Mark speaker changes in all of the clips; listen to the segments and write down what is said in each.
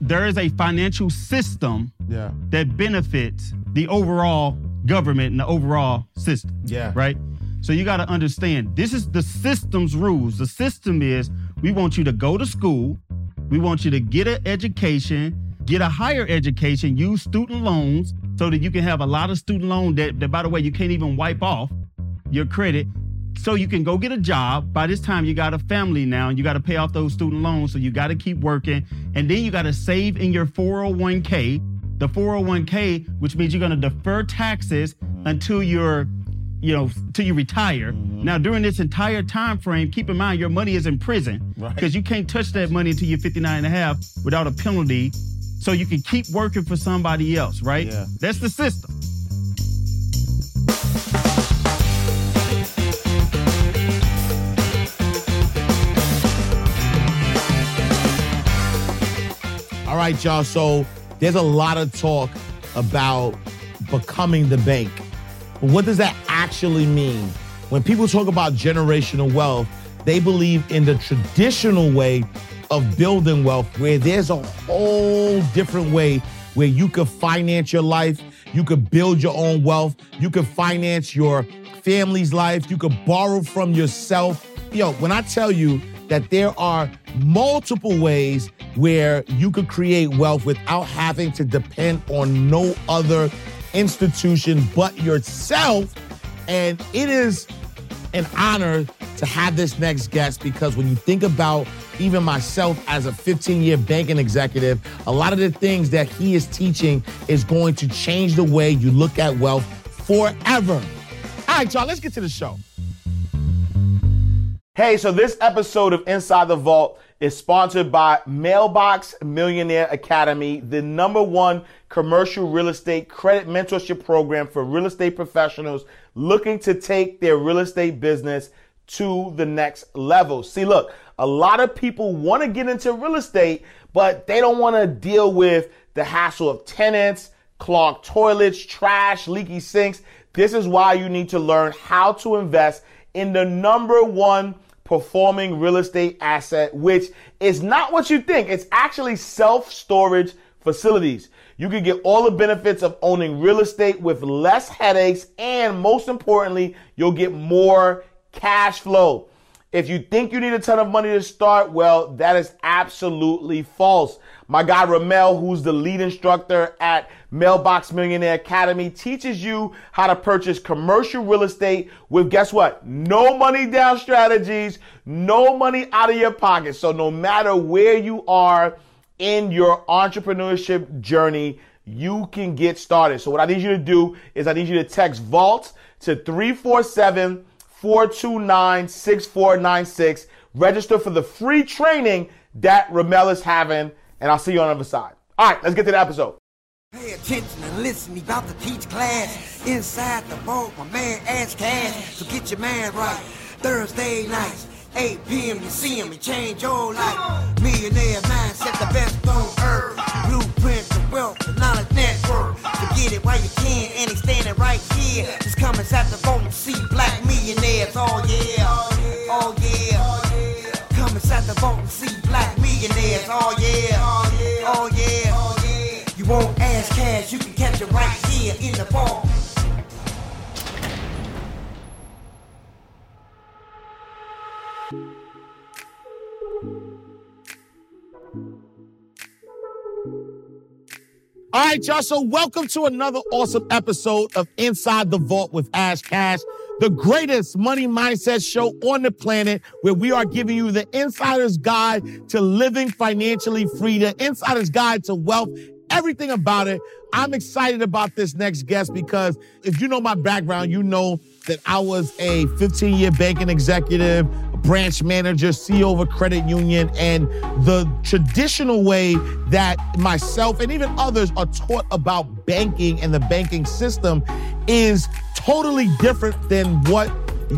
Speaker 1: there is a financial system
Speaker 2: Yeah.
Speaker 1: that benefits the overall government and the overall system.
Speaker 2: Yeah.
Speaker 1: Right? So you got to understand this is the system's rules. The system is we want you to go to school, we want you to get an education, get a higher education, use student loans so that you can have a lot of student loan that, that by the way, you can't even wipe off your credit. So you can go get a job. By this time, you got a family now, and you got to pay off those student loans. So you got to keep working, and then you got to save in your 401k. The 401k, which means you're going to defer taxes until you're, you know, till you retire. Mm-hmm. Now, during this entire time frame, keep in mind your money is in prison
Speaker 2: Right.
Speaker 1: because you can't touch that money until you're 59 and a half without a penalty. So you can keep working for somebody else, right?
Speaker 2: Yeah.
Speaker 1: That's the system.
Speaker 2: Right, y'all. So there's a lot of talk about becoming the bank. But what does that actually mean? When people talk about generational wealth, they believe in the traditional way of building wealth, where there's a whole different way where you could finance your life, you could build your own wealth, you could finance your family's life, you could borrow from yourself. Yo, when I tell you that there are multiple ways where you could create wealth without having to depend on no other institution but yourself. And it is an honor to have this next guest because when you think about even myself as a 15 year banking executive, a lot of the things that he is teaching is going to change the way you look at wealth forever. All right, y'all, let's get to the show. Hey, so this episode of Inside the Vault is sponsored by Mailbox Millionaire Academy, the number one commercial real estate credit mentorship program for real estate professionals looking to take their real estate business to the next level. See, look, a lot of people want to get into real estate, but they don't want to deal with the hassle of tenants, clogged toilets, trash, leaky sinks. This is why you need to learn how to invest in the number one performing real estate asset, which is not what you think. It's actually self storage facilities. You can get all the benefits of owning real estate with less headaches, and most importantly, you'll get more cash flow. If you think you need a ton of money to start, well, that is absolutely false. My guy Ramel, who's the lead instructor at Mailbox Millionaire Academy, teaches you how to purchase commercial real estate with guess what? No money down strategies, no money out of your pocket. So no matter where you are in your entrepreneurship journey, you can get started. So what I need you to do is I need you to text VAULT to 347 429 6496. Register for the free training that Ramel is having, and I'll see you on the other side. All right, let's get to the episode.
Speaker 3: Pay attention and listen, he about to teach class. Inside the vault, my man Ash Cash. So get your man right. Thursday nights, 8 p.m. You see him, he change your life. Millionaire mindset, the best on earth. Blueprint the wealth, the knowledge network. To get it while you can, and he's standing right here. Just come inside the vault and see black millionaires. Oh yeah, oh yeah. Come inside the vault and see black millionaires. Oh yeah, oh yeah. Oh yeah, oh yeah. You won't Ash Cash, you can catch it right here in the vault.
Speaker 2: All right, y'all. So, welcome to another awesome episode of Inside the Vault with Ash Cash, the greatest money mindset show on the planet, where we are giving you the insider's guide to living financially free, the insider's guide to wealth, everything about it. I'm excited about this next guest because if you know my background, you know that I was a 15 year banking executive, branch manager, CEO of a credit union, and the traditional way that myself and even others are taught about banking and the banking system is totally different than what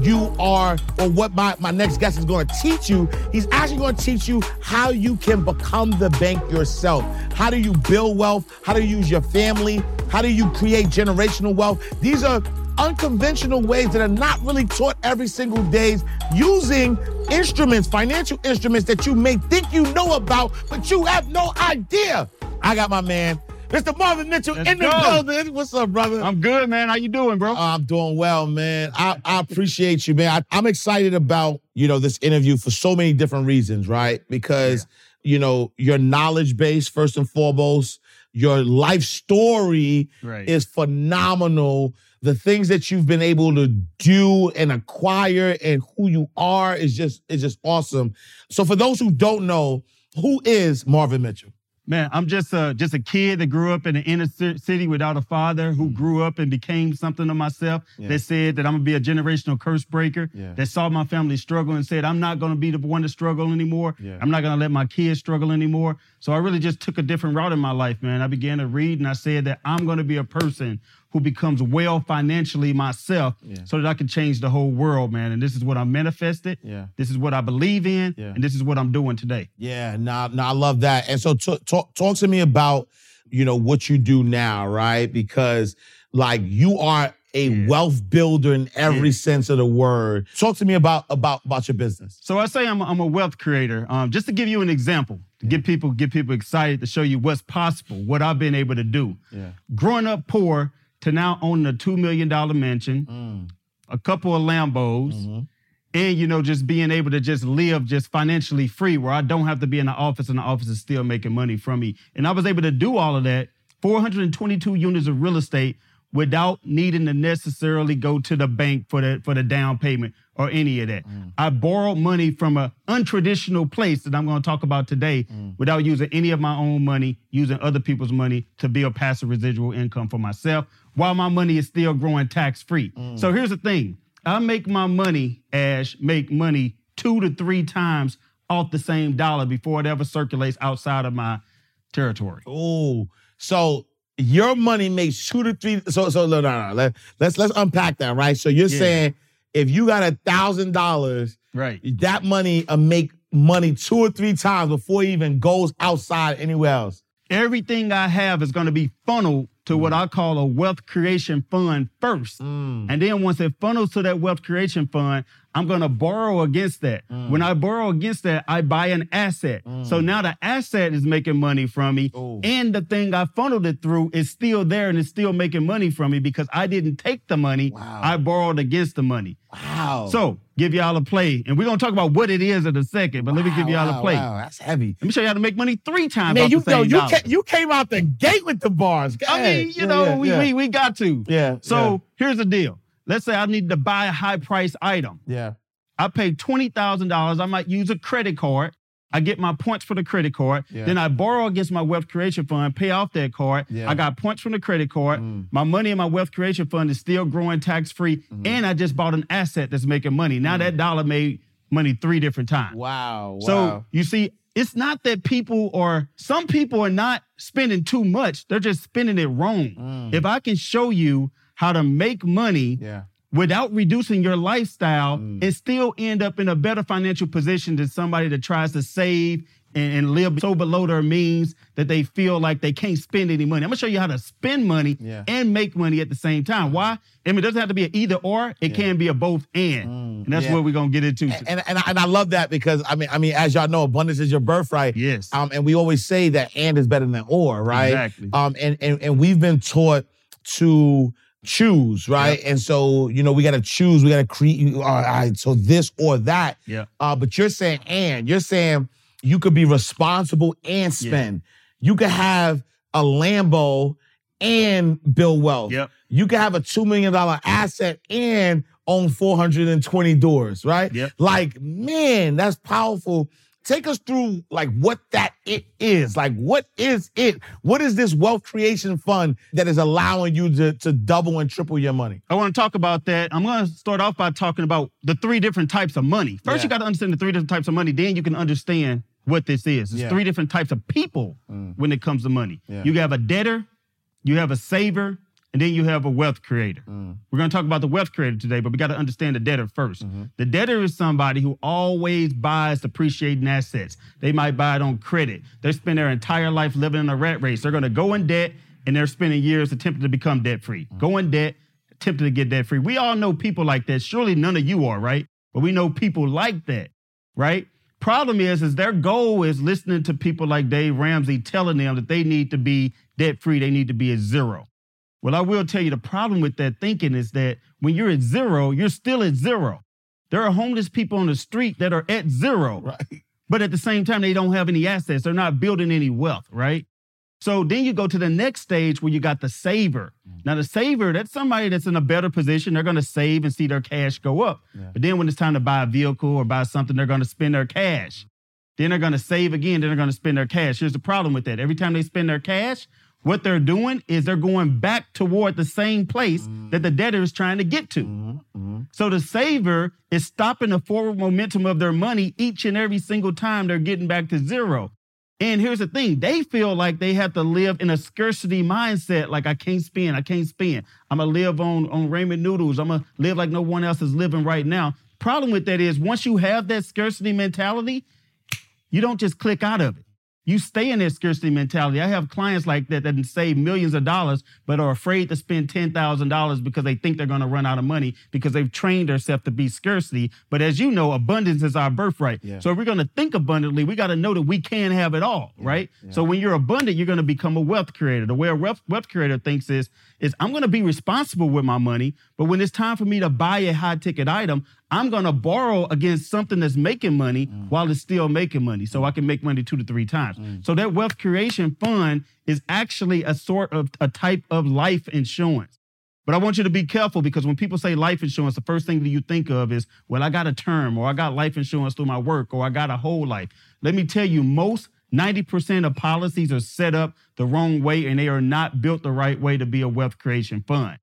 Speaker 2: you are or what my, my next guest is going to teach you. He's actually going to teach you how you can become the bank yourself. How do you build wealth? How do you use your family? How do you create generational wealth? These are unconventional ways that are not really taught every single day using instruments, financial instruments that you may think you know about, but you have no idea. I got my man, Mr. Marvin Mitchell
Speaker 1: Let's
Speaker 2: in the
Speaker 1: go.
Speaker 2: building. What's up, brother?
Speaker 1: I'm good, man. How you doing, bro?
Speaker 2: Oh, I'm doing well, man. I, I appreciate you, man. I, I'm excited about, you know, this interview for so many different reasons, right? Because, you know, your knowledge base, first and foremost, your life story
Speaker 1: right.
Speaker 2: is phenomenal. The things that you've been able to do and acquire and who you are is just is just awesome. So for those who don't know, who is Marvin Mitchell?
Speaker 1: Man, I'm just a just a kid that grew up in the inner city without a father, who mm. grew up and became something of myself.
Speaker 2: Yeah.
Speaker 1: That said that I'm gonna be a generational curse breaker.
Speaker 2: Yeah.
Speaker 1: That saw my family struggle and said I'm not gonna be the one to struggle anymore.
Speaker 2: Yeah.
Speaker 1: I'm not gonna let my kids struggle anymore. So I really just took a different route in my life, man. I began to read and I said that I'm gonna be a person who becomes well financially myself,
Speaker 2: Yeah.
Speaker 1: so that I can change the whole world, man. And this is what I manifested.
Speaker 2: Yeah.
Speaker 1: This is what I believe in,
Speaker 2: Yeah.
Speaker 1: and this is what I'm doing today.
Speaker 2: Yeah, nah, nah, I love that. And so t- talk talk to me about, you know, what you do now, right? Because like you are a
Speaker 1: Yeah.
Speaker 2: wealth builder in every
Speaker 1: Yeah.
Speaker 2: sense of the word. Talk to me about about about your business.
Speaker 1: So I say I'm a, I'm a wealth creator. Um, just to give you an example, to get people get people excited to show you what's possible, what I've been able to do.
Speaker 2: Yeah.
Speaker 1: Growing up poor to now owning a two million dollar mansion,
Speaker 2: Mm.
Speaker 1: a couple of Lambos,
Speaker 2: Mhm.
Speaker 1: and you know just being able to just live just financially free, where I don't have to be in the office and the office is still making money from me. And I was able to do all of that, 422 units of real estate without needing to necessarily go to the bank for the for the down payment or any of that. I borrowed money from a untraditional place that I'm going to talk about today without using any of my own money, using other people's money to build passive residual income for myself while my money is still growing tax free. So here's the thing. I make my money, Ash, make money two to three times off the same dollar before it ever circulates outside of my territory.
Speaker 2: Oh, so your money makes two to three. So so no no no. Let, let's let's unpack that, right? So you're
Speaker 1: Yeah.
Speaker 2: saying if you got a thousand dollars,
Speaker 1: Right.
Speaker 2: that money uh, make money two or three times before it even goes outside anywhere else.
Speaker 1: Everything I have is going to be funneled to what I call a wealth creation fund first.
Speaker 2: Mm.
Speaker 1: And then once it funnels to that wealth creation fund, I'm going to borrow against that. Mm. When I borrow against that, I buy an asset. Mm. So now the asset is making money from me.
Speaker 2: Ooh.
Speaker 1: And the thing I funneled it through is still there and it's still making money from me because I didn't take the money.
Speaker 2: Wow.
Speaker 1: I borrowed against the money.
Speaker 2: Wow.
Speaker 1: So give y'all a play. And we're going to talk about what it is in a second, but let me give y'all
Speaker 2: wow,
Speaker 1: a play.
Speaker 2: Wow, that's heavy.
Speaker 1: Let me show you how to make money three times
Speaker 2: Man,
Speaker 1: off
Speaker 2: you
Speaker 1: the
Speaker 2: know, you came, you came out the gate with the bars. Go
Speaker 1: I
Speaker 2: ahead.
Speaker 1: mean, you
Speaker 2: Yeah,
Speaker 1: know,
Speaker 2: yeah,
Speaker 1: we,
Speaker 2: yeah.
Speaker 1: we we got to.
Speaker 2: yeah.
Speaker 1: So here's the deal. Let's say I need to buy a high price item.
Speaker 2: yeah,
Speaker 1: I pay twenty thousand dollars. I might use a credit card. I get my points for the credit card.
Speaker 2: Yeah.
Speaker 1: Then I borrow against my wealth creation fund, pay off that card.
Speaker 2: Yeah.
Speaker 1: I got points from the credit card.
Speaker 2: Mm.
Speaker 1: My money in my wealth creation fund is still growing tax free.
Speaker 2: Mm-hmm.
Speaker 1: And I just bought an asset that's making money. Now that dollar made money three different times.
Speaker 2: Mm. Wow.
Speaker 1: So you see, it's not that people or some people are not spending too much. They're just spending it wrong.
Speaker 2: Mm.
Speaker 1: If I can show you how to make money
Speaker 2: yeah.
Speaker 1: without reducing your lifestyle
Speaker 2: Mm.
Speaker 1: and still end up in a better financial position than somebody that tries to save and, and live so below their means that they feel like they can't spend any money. I'm gonna show you how to spend money
Speaker 2: Yeah.
Speaker 1: and make money at the same time. Why? I mean, it doesn't have to be an either or. It can be a both and,
Speaker 2: Mm,
Speaker 1: and that's
Speaker 2: yeah.
Speaker 1: what we're gonna get into.
Speaker 2: And, and and I- and I love that because I mean I mean as y'all know abundance is your birthright.
Speaker 1: yes.
Speaker 2: Um, and we always say that and is better than or, right?
Speaker 1: Exactly.
Speaker 2: Um, and and and we've been taught to choose, right? And so you know we got to choose. We got to create. All right, so this or that.
Speaker 1: Yeah.
Speaker 2: Uh, but you're saying and you're saying you could be responsible and spend. You could have a Lambo and build wealth.
Speaker 1: Yep.
Speaker 2: You could have a two million dollar asset and own 420 doors, right?
Speaker 1: Yep.
Speaker 2: Like, man, that's powerful. Take us through like what that it is. Like, what is it? What is this wealth creation fund that is allowing you to, to double and triple your money?
Speaker 1: I want to talk about that. I'm going to start off by talking about the three different types of money. First,
Speaker 2: Yeah.
Speaker 1: you got to understand the three different types of money. Then you can understand what this is. There's
Speaker 2: Yeah.
Speaker 1: three different types of people
Speaker 2: Mm.
Speaker 1: when it comes to money.
Speaker 2: Yeah.
Speaker 1: You have a debtor, you have a saver, and then you have a wealth creator.
Speaker 2: Mm.
Speaker 1: We're going to talk about the wealth creator today, but we got to understand the debtor 1st
Speaker 2: Mm-hmm.
Speaker 1: The debtor is somebody who always buys depreciating assets. They might buy it on credit. They spend their entire life living in a rat race. They're going to go in debt and they're spending years attempting to become debt free.
Speaker 2: Mm-hmm.
Speaker 1: Go in debt, attempting to get debt free. We all know people like that. Surely none of you are, right? But we know people like that. right? Problem is, is their goal is listening to people like Dave Ramsey telling them that they need to be debt free, they need to be at zero. Well, I will tell you the problem with that thinking is that when you're at zero, you're still at zero. There are homeless people on the street that are at zero,
Speaker 2: Right.
Speaker 1: but at the same time, they don't have any assets. They're not building any wealth, right? So then you go to the next stage where you got the saver. Mm-hmm. Now, the saver, that's somebody that's in a better position. They're going to save and see their cash go up.
Speaker 2: Yeah.
Speaker 1: But then when it's time to buy a vehicle or buy something, they're going to spend their cash. Then they're going to save again. Then they're going to spend their cash. Here's the problem with that. Every time they spend their cash, what they're doing is they're going back toward the same place that the debtor is trying to get to.
Speaker 2: Mm-hmm.
Speaker 1: So the saver is stopping the forward momentum of their money each and every single time they're getting back to zero. And here's the thing they feel like they have to live in a scarcity mindset like, I can't spend, I can't spend. I'm going to live on, on ramen noodles. I'm going to live like no one else is living right now. Problem with that is, once you have that scarcity mentality, you don't just click out of it. You stay in that scarcity mentality. I have clients like that that save millions of dollars, but are afraid to spend $10,000 because they think they're going to run out of money because they've trained themselves to be scarcity. But as you know, abundance is our birthright.
Speaker 2: Yeah.
Speaker 1: So if we're going to think abundantly, we got to know that we can have it all, right? So when you're abundant, you're going to become a wealth creator. The way a wealth, wealth creator thinks is, is I'm going to be responsible with my money, but when it's time for me to buy a high ticket item, I'm going to borrow against something that's making money mm. while it's still making money so I can make money two to three times. Mm. So that wealth creation fund is actually a sort of a type of life insurance. But I want you to be careful because when people say life insurance, the first thing that you think of is, well, I got a term or I got life insurance through my work or I got a whole life. Let me tell you, most 90% of policies are set up the wrong way and they are not built the right way to be a wealth creation fund.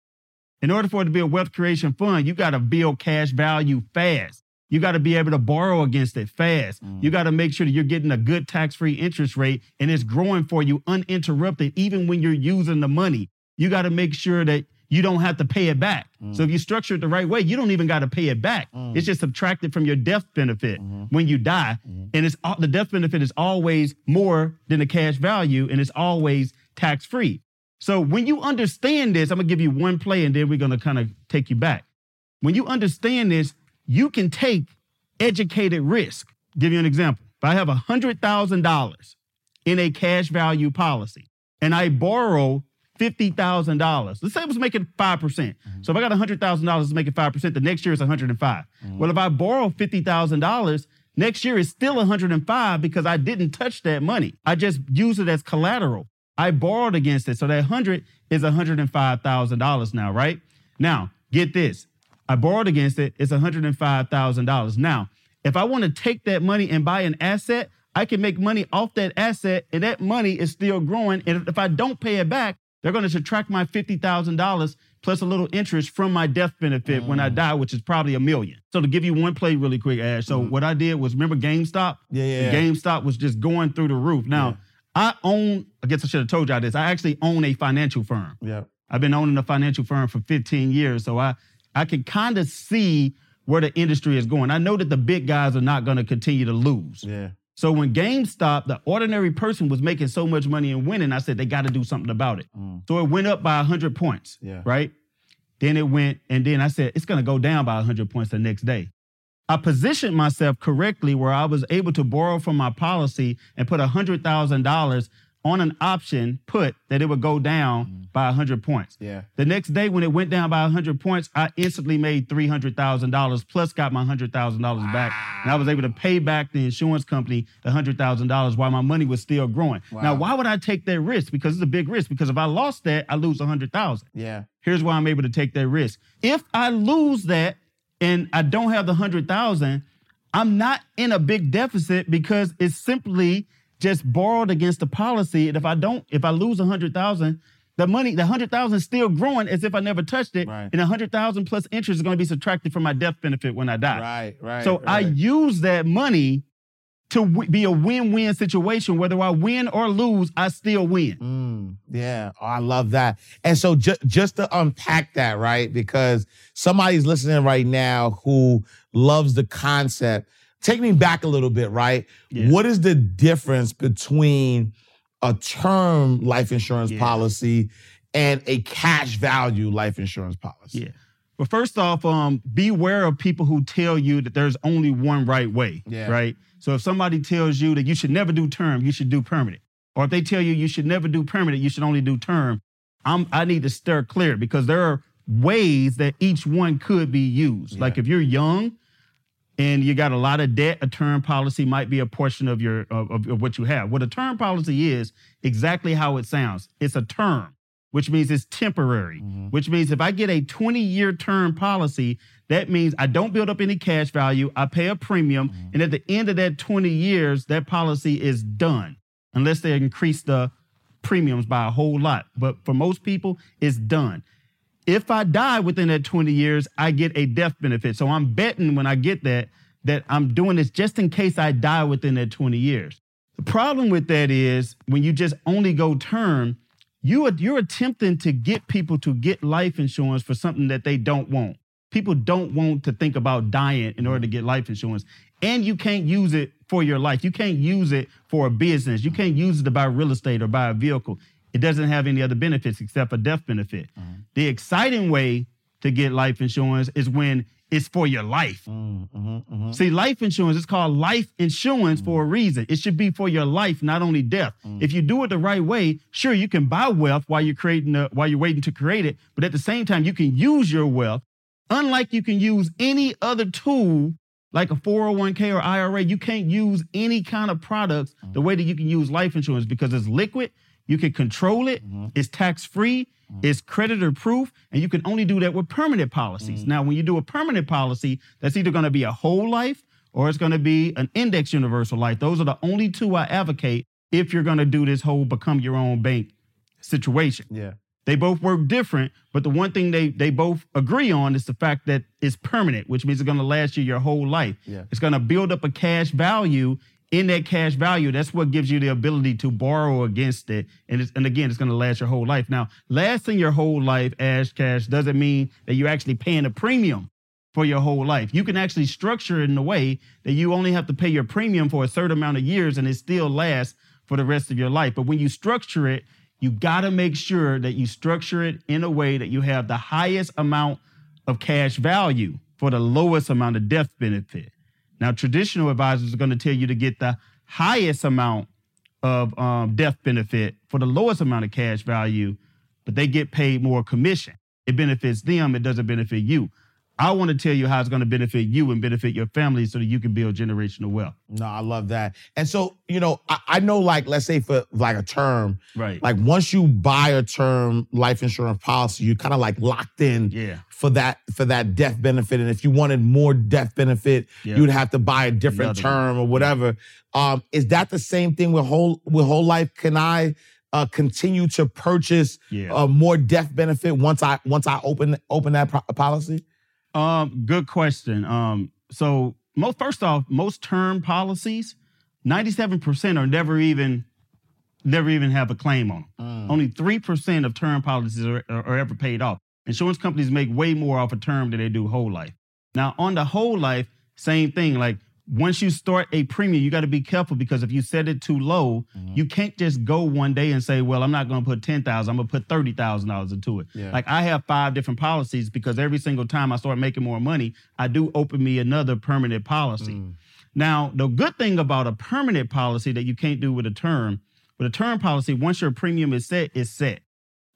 Speaker 1: In order for it to be a wealth creation fund, you got to build cash value fast. You got to be able to borrow against it fast. Mm. You got to make sure that you're getting a good tax free interest rate and it's growing for you uninterrupted, even when you're using the money. You got to make sure that you don't have to pay it back. Mm. So if you structure it the right way, you don't even got to pay it back. Mm. It's just subtracted from your death benefit mm-hmm. when you die. Mm-hmm. And it's all, the death benefit is always more than the cash value and it's always tax free. So when you understand this, I'm gonna give you one play and then we're gonna kind of take you back. When you understand this, you can take educated risk. Give you an example. If I have $100,000 in a cash value policy and I borrow $50,000, let's say it was making 5%. Mm-hmm. So if I got $100,000 it's making 5%, the next year is 105. Mm-hmm. Well, if I borrow $50,000, next year is still 105 because I didn't touch that money. I just use it as collateral. I borrowed against it. So that 100 is $105,000 now, right? Now, get this. I borrowed against it. It's $105,000. Now, if I want to take that money and buy an asset, I can make money off that asset and that money is still growing. And if I don't pay it back, they're going to subtract my $50,000 plus a little interest from my death benefit when I mm. die, which is probably a million. So to give you one play really quick, Ash. So mm. what I did was remember GameStop?
Speaker 2: Yeah, yeah, yeah.
Speaker 1: GameStop was just going through the roof. Now, I own, I guess I should have told y'all this. I actually own a financial firm.
Speaker 2: Yeah.
Speaker 1: I've been owning a financial firm for 15 years, so I I can kind of see where the industry is going. I know that the big guys are not going to continue to lose.
Speaker 2: Yeah.
Speaker 1: So when GameStop, the ordinary person was making so much money and winning, I said they got to do something about it. Mm. So it went up by 100 points,
Speaker 2: Yeah.
Speaker 1: right? Then it went, and then I said it's going to go down by 100 points the next day. I positioned myself correctly where I was able to borrow from my policy and put $100,000 on an option put that it would go down mm-hmm. by 100 points.
Speaker 2: Yeah.
Speaker 1: The next day, when it went down by 100 points, I instantly made $300,000 plus got my $100,000 back. And I was able to pay back the insurance company the $100,000 while my money was still growing. Now, why would I take that risk? Because it's a big risk. Because if I lost that, I lose 100,000.
Speaker 2: Yeah.
Speaker 1: Here's why I'm able to take that risk. If I lose that and I don't have the 100,000, I'm not in a big deficit because it's simply just borrowed against the policy. And if I don't, if I lose a 100,000, the money, the 100,000 is still growing as if I never touched it.
Speaker 2: Right.
Speaker 1: And 100,000 plus interest is going to be subtracted from my death benefit when I die.
Speaker 2: Right. Right.
Speaker 1: So I use that money to w- be a win-win situation. Whether I win or lose, I still win.
Speaker 2: Mm, yeah, oh, I love that. And so ju- just to unpack that, right? Because somebody's listening right now who loves the concept. Take me back a little bit, right?
Speaker 1: Yeah.
Speaker 2: What is the difference between a term life insurance
Speaker 1: Yeah.
Speaker 2: policy and a cash value life insurance policy?
Speaker 1: Yeah. Well, first off, um, beware of people who tell you that there's only one right way.
Speaker 2: Yeah.
Speaker 1: Right. So if somebody tells you that you should never do term, you should do permanent. Or if they tell you you should never do permanent, you should only do term. I'm I need to steer clear because there are ways that each one could be used. Like if you're young and you got a lot of debt, a term policy might be a portion of your of, of- what you have. What a term policy is, exactly how it sounds. It's a term, which means it's temporary. Mm-hmm. Which means if I get a 20-year term policy, that means I don't build up any cash value. I pay a premium, mm-hmm. and at the end of that 20 years, that policy is done, unless they increase the premiums by a whole lot. But for most people, it's done if I die within that 20 years, I get a death benefit. So I'm betting when I get that, that I'm doing this just in case I die within that 20 years. The problem with that is when you just only go term, you are, you're attempting to get people to get life insurance for something that they don't want. People don't want to think about dying in order to get life insurance. And you can't use it for your life. You can't use it for a business. You can't use it to buy real estate or buy a vehicle. It doesn't have any other benefits except a death benefit. Mm-hmm. The exciting way to get life insurance is when it's for your life. Mm, mm-hmm, mm-hmm. See, life insurance is called life insurance for a mm. reason. It should be for your life, not only death. Mm. If you do it the right way, sure you can buy wealth while you're creating the, while you're waiting to create it, but at the same time you can use your wealth. Unlike you can use any other tool like a 401k or IRA, you can't use any kind of products the way that you can use life insurance because it's liquid, you can control it, mm-hmm. it's tax free, mm-hmm. it's creditor proof, and you can only do that with permanent policies. Mm-hmm. Now, when you do a permanent policy, that's either going to be a whole life or it's going to be an index universal life. Those are the only two I advocate if you're going to do this whole become your own bank situation.
Speaker 2: Yeah.
Speaker 1: They both work different, but the one thing they they both agree on is the fact that it's permanent, which means it's going to last you your whole life.
Speaker 2: Yeah.
Speaker 1: It's going to build up a cash value. In that cash value, that's what gives you the ability to borrow against it, and and again, it's going to last your whole life. Now, lasting your whole life as cash doesn't mean that you're actually paying a premium for your whole life. You can actually structure it in a way that you only have to pay your premium for a certain amount of years, and it still lasts for the rest of your life. But when you structure it, you got to make sure that you structure it in a way that you have the highest amount of cash value for the lowest amount of death benefit. Now, traditional advisors are going to tell you to get the highest amount of um, death benefit for the lowest amount of cash value, but they get paid more commission. It benefits them, it doesn't benefit you. I want to tell you how it's going to benefit you and benefit your family so that you can build generational wealth.
Speaker 2: No, I love that. And so, you know, I, I know like let's say for like a term,
Speaker 1: Right.
Speaker 2: like once you buy a term life insurance policy, you're kind of like locked in
Speaker 1: Yeah.
Speaker 2: for that for that death benefit. And if you wanted more death benefit,
Speaker 1: Yeah.
Speaker 2: you would have to buy a different
Speaker 1: Another one.
Speaker 2: term or whatever. Um, is that the same thing with whole with whole life? Can I uh, continue to purchase
Speaker 1: Yeah.
Speaker 2: uh, more death benefit once I once I open open that pro- policy?
Speaker 1: Um, good question. Um, so most first off, most term policies, 97% are never even never even have a claim on them. Only 3% of term policies are, are, are ever paid off. Insurance companies make way more off a term than they do whole life. Now, on the whole life, same thing. Like once you start a premium, you got to be careful because if you set it too low, mm-hmm. you can't just go one day and say, "Well, I'm not going to put ten thousand. I'm going to put thirty thousand dollars into it."
Speaker 2: Yeah.
Speaker 1: Like I have five different policies because every single time I start making more money, I do open me another permanent policy. Mm. Now, the good thing about a permanent policy that you can't do with a term, with a term policy, once your premium is set, it's set.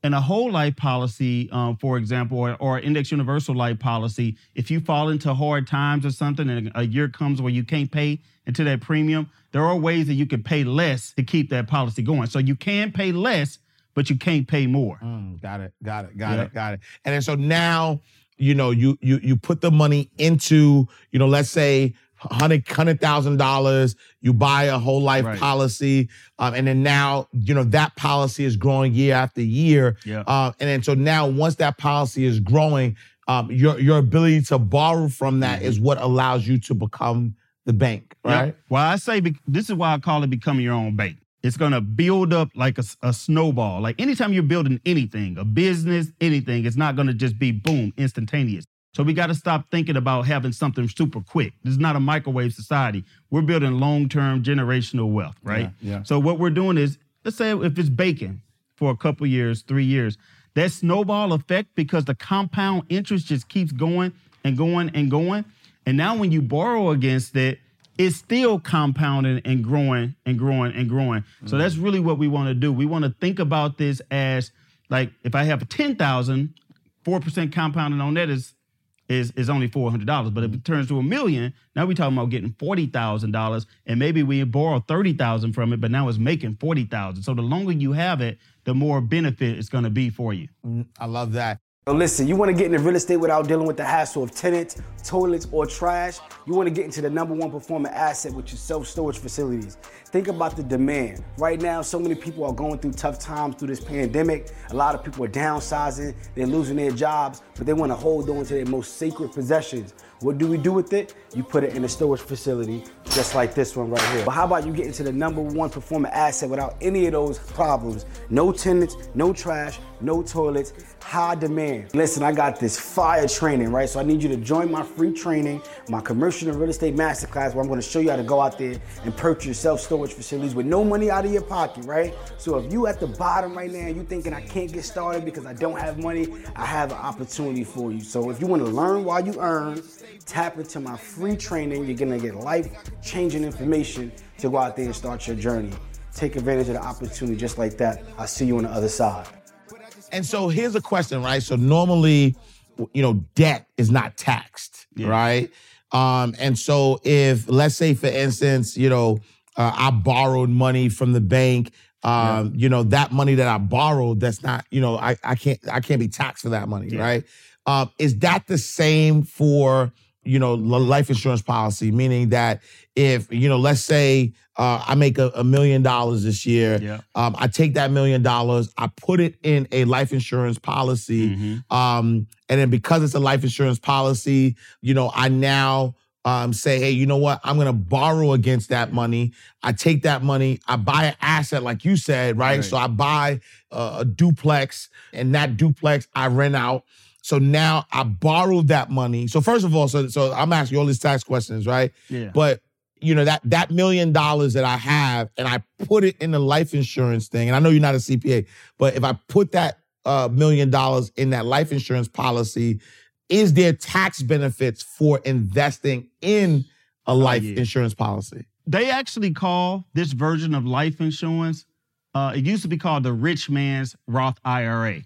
Speaker 1: And a whole life policy, um, for example, or, or index universal life policy, if you fall into hard times or something and a year comes where you can't pay into that premium, there are ways that you can pay less to keep that policy going. So you can pay less, but you can't pay more.
Speaker 2: Mm, got it. Got it. Got it. Got it. And then so now, you know, you you you put the money into, you know, let's say hundred hundred thousand dollars. You buy a whole life
Speaker 1: Right.
Speaker 2: policy, um, and then now, you know, that policy is growing year after year.
Speaker 1: Yeah.
Speaker 2: Uh, and then so now, once that policy is growing, um, your your ability to borrow from that is what allows you to become the bank,
Speaker 1: Yep.
Speaker 2: right?
Speaker 1: Well, I say be- this is why I call it becoming your own bank. It's going to build up like a, a snowball. Like anytime you're building anything, a business, anything, it's not going to just be boom, instantaneous. So we got to stop thinking about having something super quick. This is not a microwave society. We're building long-term generational wealth, right?
Speaker 2: Yeah, yeah.
Speaker 1: So what we're doing is, let's say if it's baking for a couple years, three years, that snowball effect because the compound interest just keeps going and going and going. And now when you borrow against it, it's still compounding and growing and growing and growing. So that's mm. really what we want to do. We want to think about this as like if I have 10,000, 4% compounding on that is is is only four hundred dollars. But if it turns to a million, now we're talking about getting forty thousand dollars, and maybe we borrow thirty thousand from it, but now it's making forty thousand. So the longer you have it, the more benefit it's going to be for you.
Speaker 2: Mm, I love that.
Speaker 4: So listen, you want to get into real estate without dealing with the hassle of tenants, toilets, or trash? You want to get into the number one performing asset, which is self-storage facilities. Think about the demand. Right now, so many people are going through tough times through this pandemic. A lot of people are downsizing, they're losing their jobs, but they want to hold on to their most sacred possessions. What do we do with it? You put it in a storage facility, just like this one right here. But how about you get into the number one performing asset without any of those problems? No tenants, no trash, no toilets, high demand. Listen, I got this fire training, right? So I need you to join my free training, my commercial and real estate masterclass, where I'm gonna show you how to go out there and purchase self-storage facilities with no money out of your pocket, right? So if you at the bottom right now you thinking I can't get started because I don't have money, I have an opportunity for you. So if you wanna learn while you earn, tap into my free training. You're gonna get life-changing information to go out there and start your journey. Take advantage of the opportunity just like that. I'll see you on the other side.
Speaker 2: And so here's a question, right? So normally, you know, debt is not taxed, right? Um, and so if let's say, for instance, you know, uh, I borrowed money from the bank, um, you know, that money that I borrowed, that's not, you know, I, I can't I can't be taxed for that money, right? Um, is that the same for you know life insurance policy? Meaning that if you know, let's say uh, I make a, a million dollars this year,
Speaker 1: Yeah.
Speaker 2: um, I take that million dollars, I put it in a life insurance policy,
Speaker 1: Mm-hmm.
Speaker 2: um, and then because it's a life insurance policy, you know, I now um, say, hey, you know what? I'm going to borrow against that money. I take that money, I buy an asset, like you said, right?
Speaker 1: Right.
Speaker 2: So I buy uh, a duplex, and that duplex I rent out. So now I borrowed that money. So first of all, so so I'm asking all these tax questions, right?
Speaker 1: Yeah.
Speaker 2: But you know that that million dollars that I have, and I put it in the life insurance thing. And I know you're not a CPA, but if I put that uh, million dollars in that life insurance policy, is there tax benefits for investing in a life
Speaker 1: yeah.
Speaker 2: insurance policy?
Speaker 1: they actually call this version of life insurance. Uh, it used to be called the rich man's Roth IRA.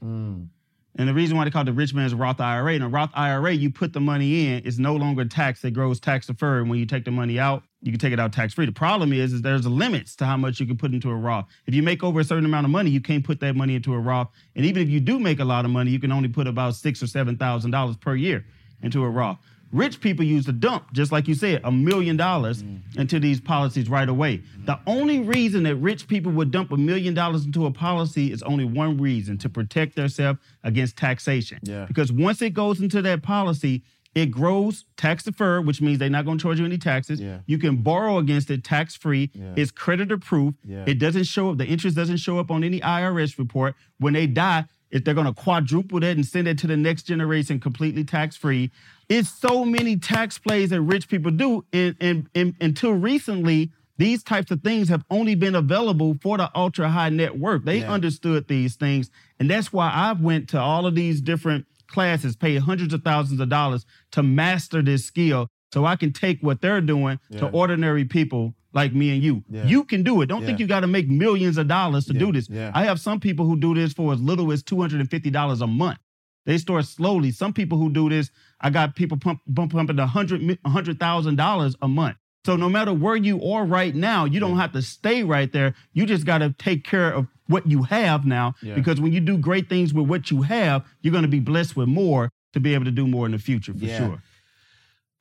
Speaker 1: And the reason why they call it the rich man's Roth IRA, in a Roth IRA, you put the money in, it's no longer taxed, it grows tax deferred. When you take the money out, you can take it out tax free. The problem is, is there's limits to how much you can put into a Roth. If you make over a certain amount of money, you can't put that money into a Roth. And even if you do make a lot of money, you can only put about six or seven thousand dollars per year into a Roth. Rich people use to dump, just like you said, a million dollars mm. into these policies right away. The only reason that rich people would dump a million dollars into a policy is only one reason to protect themselves against taxation.
Speaker 2: Yeah.
Speaker 1: Because once it goes into that policy, it grows tax deferred, which means they're not going to charge you any taxes.
Speaker 2: Yeah.
Speaker 1: You can borrow against it tax free. It's creditor proof.
Speaker 2: Yeah.
Speaker 1: It doesn't show up, the interest doesn't show up on any IRS report. When they die, if they're going to quadruple that and send it to the next generation completely tax free. It's so many tax plays that rich people do. And, and, and until recently, these types of things have only been available for the ultra high net worth. They
Speaker 2: Yeah.
Speaker 1: understood these things. And that's why I went to all of these different classes, paid hundreds of thousands of dollars to master this skill so I can take what they're doing to ordinary people like me and you.
Speaker 2: Yeah.
Speaker 1: You can do it. Don't think you got to make millions of dollars to
Speaker 2: Yeah.
Speaker 1: do this.
Speaker 2: Yeah.
Speaker 1: I have some people who do this for as little as $250 a month. They start slowly. Some people who do this, I got people pump, bump pumping a hundred, a hundred thousand dollars a month. So no matter where you are right now, you don't have to stay right there. You just got to take care of what you have now.
Speaker 2: Yeah.
Speaker 1: Because when you do great things with what you have, you're going to be blessed with more to be able to do more in the future for
Speaker 2: Yeah.
Speaker 1: sure.